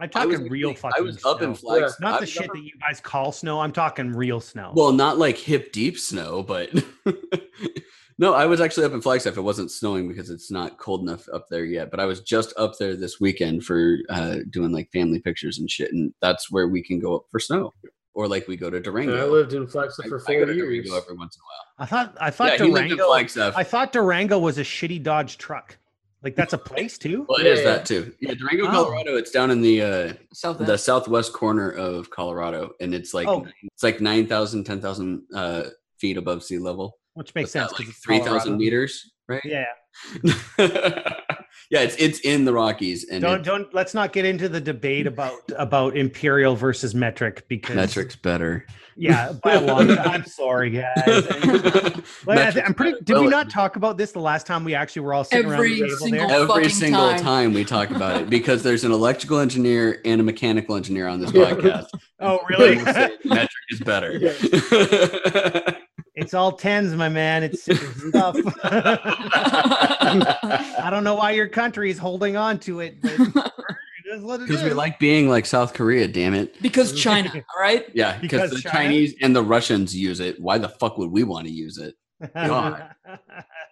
I'm I was talking real actually- fucking. I was up in snow. Flagstaff. Not I the shit up- that you guys call snow. I'm talking real snow. Well, not like hip deep snow, but no, I was actually up in Flagstaff. It wasn't snowing because it's not cold enough up there yet. But I was just up there this weekend for uh, doing like family pictures and shit, and that's where we can go up for snow, or like we go to And Durango. I lived in Flagstaff I- for I four go to years. Durango every once in a I thought I thought Yeah, he lived in Durango. Flagstaff. I thought Durango was a shitty Dodge truck. Like that's a place too. well, it is Yeah, that too. Yeah, Durango, Oh. Colorado. It's down in the uh, South the southwest corner of Colorado, and it's like Oh. it's like 9,000, 10,000 uh, feet above sea level. Which makes What's that, sense like because it's three meters, right? Yeah. yeah, it's it's in the Rockies, and Don't it, don't let's not get into the debate about about imperial versus metric because metrics better. Yeah, by a long. I'm sorry, guys. And- I th- I'm pretty. better. Did we not talk about this the last time we actually were all sitting Every around the table single- there? Every single time. time. we talk about it because there's an electrical engineer and a mechanical engineer on this podcast. Oh, really? Metric is better. it's all tens, my man. It's, it's stuff. I don't know why your country is holding on to it, but it is what it Because we like being like South Korea, damn it. because China, all right? Yeah, because Because the China? Chinese and the Russians use it. Why the fuck would we want to use it? God.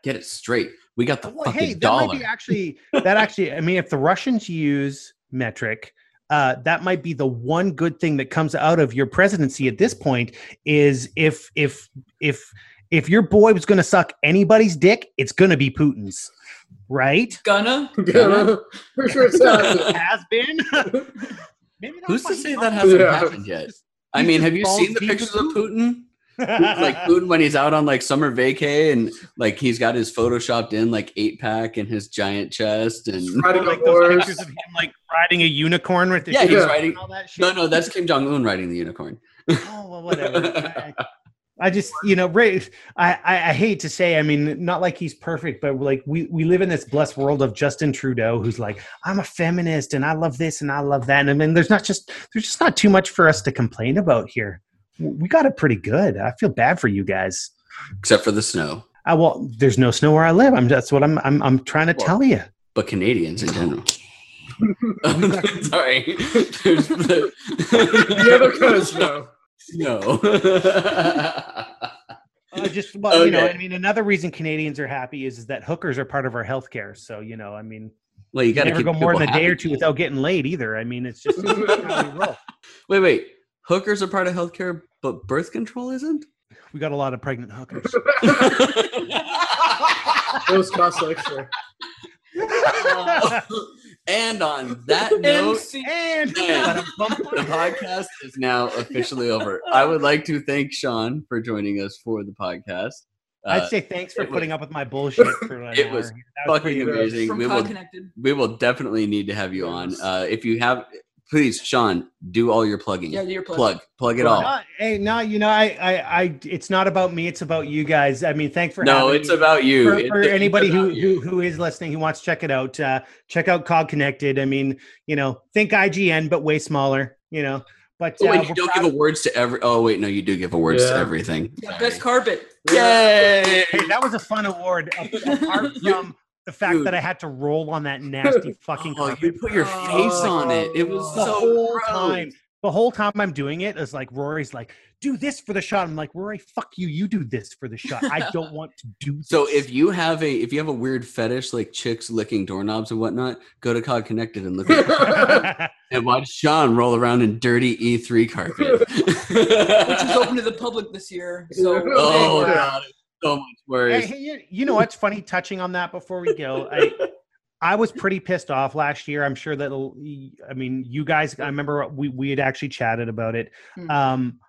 Get it straight. We got the well, fucking hey, that dollar. might be actually that actually. I mean, if the Russians use metric, uh, that might be the one good thing that comes out of your presidency at this point. Is if if if if your boy was going to suck anybody's dick, it's going to be Putin's, right? Gonna. Yeah, for sure it's. Has been. Maybe Who's to say that hasn't Yeah. happened yet? I mean, have you seen the pictures of Putin. Like Putin when he's out on like summer vacay and like he's got his photoshopped in like eight pack and his giant chest and Riding like those pictures of him like riding a unicorn with the yeah, he's riding. and all that shit. No, no, that's Kim Jong Un riding the unicorn. Oh well, whatever. I, I just, you know, Ray. I, I, I hate to say, I mean, not like he's perfect, but like we we live in this blessed world of Justin Trudeau, who's like, I'm a feminist and I love this and I love that. And I mean, there's not just there's just not too much for us to complain about here. We got it pretty good. I feel bad for you guys. Except for the snow. Uh, well, there's no snow where I live. I'm that's what I'm I'm I'm trying to Well, tell you. But Canadians in general. Sorry. There's the, the other kind of snow. snow. Uh, just well, you know, I mean, another reason Canadians are happy is, is that hookers are part of our healthcare. So you know, I mean, well, you you got to never go more than a day or two without getting laid either. I mean, it's just how we roll. Wait, wait. Hookers are part of healthcare, but birth control isn't? we got a lot of pregnant hookers. Those cost extra. and on that note, MC. and the podcast is now officially over. I would like to thank Shawn for joining us for the podcast. Uh, I'd say thanks for it was- putting up with my bullshit for an it was That was fucking pretty amazing. We will, we will definitely need to have you on. Uh, if you have, please, Shawn, do all your plugging. Yeah, you're plug, plug it all. No, hey, no, you know, I, I, I, it's not about me. It's about you guys. I mean, thanks for No, having it's me. about you. for, for it's anybody who, you. who who is listening who wants to check it out uh check out cog connected i mean you know think ign but way smaller you know but Oh, uh, wait, you don't proud- give awards to every. Oh wait, no, you do give awards to everything. Yeah, best carpet. Yay! hey that was a fun award a- apart from the fact Dude. that i had to roll on that nasty fucking Oh, carpet you put your face on it. It was the so whole gross. time the whole time i'm doing it's like rory's like do this for the shot i'm like rory fuck you you do this for the shot i don't want to do this. So if you have a if you have a weird fetish like chicks licking doorknobs and whatnot, go to Cog Connected and look at and watch Shawn roll around in dirty E3 carpet. Which is open to the public this year. So oh god, it's so much Hey, worse. hey, you, you know what's funny? Touching on that before we go, I I was pretty pissed off last year. I'm sure that I mean you guys. I remember we we had actually chatted about it. Hmm. Um,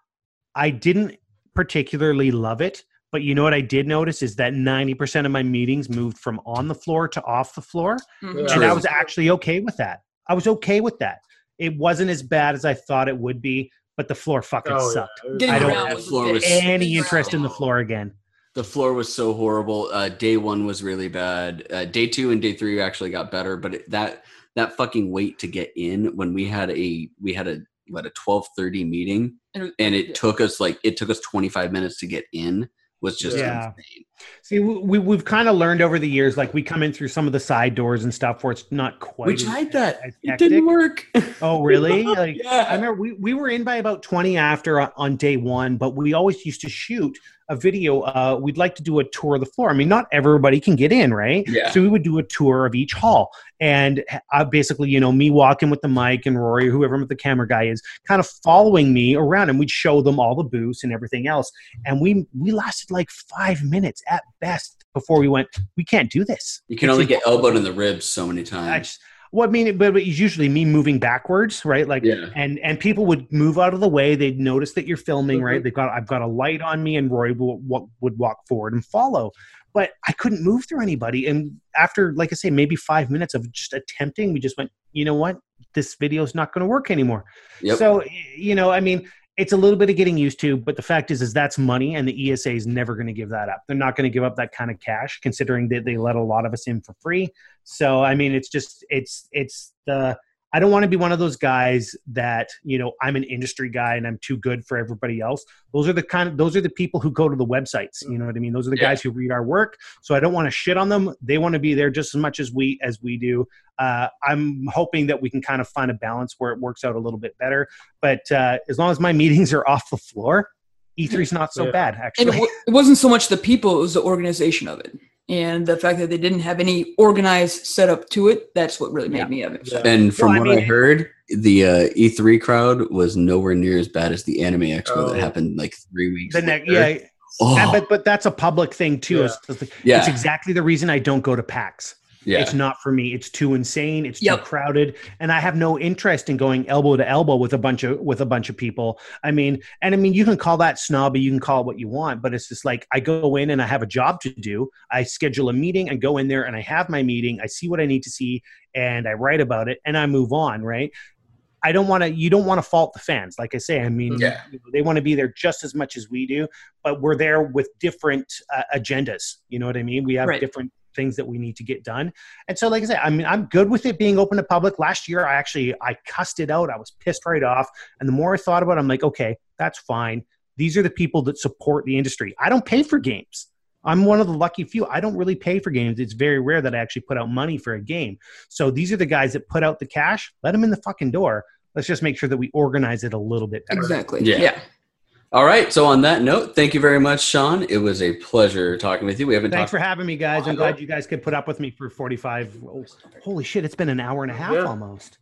I didn't particularly love it, but you know what I did notice is that 90% of my meetings moved from on the floor to off the floor, Mhm. and I was actually okay with that. I was okay with that. It wasn't as bad as I thought it would be, but the floor fucking Oh, sucked. yeah. I don't- around That was a floor bitch. was- Any interest in the floor again? The floor was so horrible. Uh, day one was really bad. Uh, day two and day three actually got better, but it, that that fucking wait to get in when we had a we had a what a twelve thirty meeting And it- and it yeah. took us like it took us twenty five minutes to get in was just Yeah. insane. See, we, we we've kind of learned over the years, like we come in through some of the side doors and stuff where it's not quite. We as- tried that. as It didn't work. Oh, really? Like, I remember we, we were in by about 20 after on, on day one, but we always used to shoot a video. Uh, we'd like to do a tour of the floor. I mean, not everybody can get in, right? Yeah. So we would do a tour of each hall. And uh, basically, you know, me walking with the mic and Rory, whoever the camera guy is, kind of following me around and we'd show them all the booths and everything else. And we we lasted like five minutes at best before we went, we can't do this. You can It's only get elbowed in the ribs so many times. Just, well, I mean, but it's usually me moving backwards, right? Like, Yeah. and and people would move out of the way. They'd notice that you're filming, right? Mhm. They've got I've got a light on me, and Rory will, will, would walk forward and follow. But I couldn't move through anybody. And after, like I say, maybe five minutes of just attempting, we just went, you know what? This video is not going to work anymore. Yep. So, you know, I mean, it's a little bit of getting used to, but the fact is, is that's money, and the ESA is never going to give that up. They're not going to give up that kind of cash, considering that they let a lot of us in for free. So, I mean, it's just, it's, it's the. I don't want to be one of those guys that you know I'm an industry guy and I'm too good for everybody else. Those are the kind of those are the people who go to the websites. You know what I mean? Those are the Yeah. guys who read our work. So I don't want to shit on them. They want to be there just as much as we as we do. Uh, I'm hoping that we can kind of find a balance where it works out a little bit better. But uh, as long as my meetings are off the floor, E3 is not so Yeah. bad And actually. it, w- it wasn't so much the people; it was the organization of it, and the fact that they didn't have any organized setup to it. That's what really made Yeah. me of it. Yeah. And from Well, what I mean- heard, the uh, E3 crowd was nowhere near as bad as the Anime Expo Oh. that happened like three weeks. the next, yeah, Oh, and- but but that's a public thing too. Yeah. It's, it's yeah, exactly the reason I don't go to PAX. Yeah. It's not for me. It's too insane. It's Yep. too crowded, and I have no interest in going elbow to elbow with a bunch of with a bunch of people. I mean, and I mean, you can call that snobby. You can call it what you want, but it's just like I go in and I have a job to do. I schedule a meeting. and go in there and I have my meeting. I see what I need to see, and I write about it, and I move on. Right. I don't want to. You don't want to fault the fans. Like I say, I mean, Yeah. they want to be there just as much as we do, but we're there with different uh, agendas. You know what I mean? We have Right. different things that we need to get done. And so, like I said, I mean, I'm good with it being open to public. Last year, I actually I cussed it out. I was pissed right off. And the more I thought about it, I'm like, okay, that's fine. These are the people that support the industry. I don't pay for games. I'm one of the lucky few. I don't really pay for games. It's very rare that I actually put out money for a game. So these are the guys that put out the cash. Let them in the fucking door. Let's just make sure that we organize it a little bit better. Exactly. Yeah. Yeah. All right. So on that note, thank you very much, Shawn. It was a pleasure talking with you. We haven't Thanks talked. for having me, guys. I'm glad you guys could put up with me for 45. oh, holy shit, it's been an hour and a half Yeah. almost.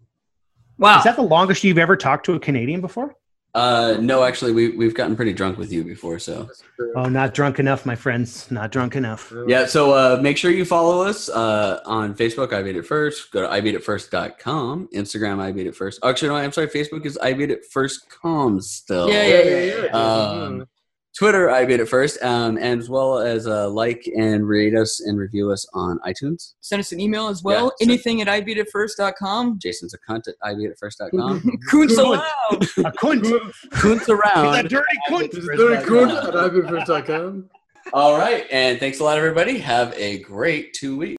Wow. Is that the longest you've ever talked to a Canadian before? Uh, no, actually, we we've gotten pretty drunk with you before, so Oh, not drunk enough, my friends. Not drunk enough. yeah. So uh, make sure you follow us uh, on Facebook. I beat it first. Go to ibeatitfirst.com. Instagram. I beat it first. Actually, no, I'm sorry. Facebook is I beat it first. Com still. Yeah, yeah, yeah, yeah. Um, Twitter, I beat it first, um, and as well as uh, like and rate us and review us on iTunes. Send us an email as well. Yeah, send- Anything at ibeatitfirst.com. Jason's a cunt at ibeatitfirst.com. Coons Cool. allowed. A cunt. Kunt's a around. dirty cunt. This is very cool at iBeatFirst.com. All right, and thanks a lot, everybody. Have a great two weeks.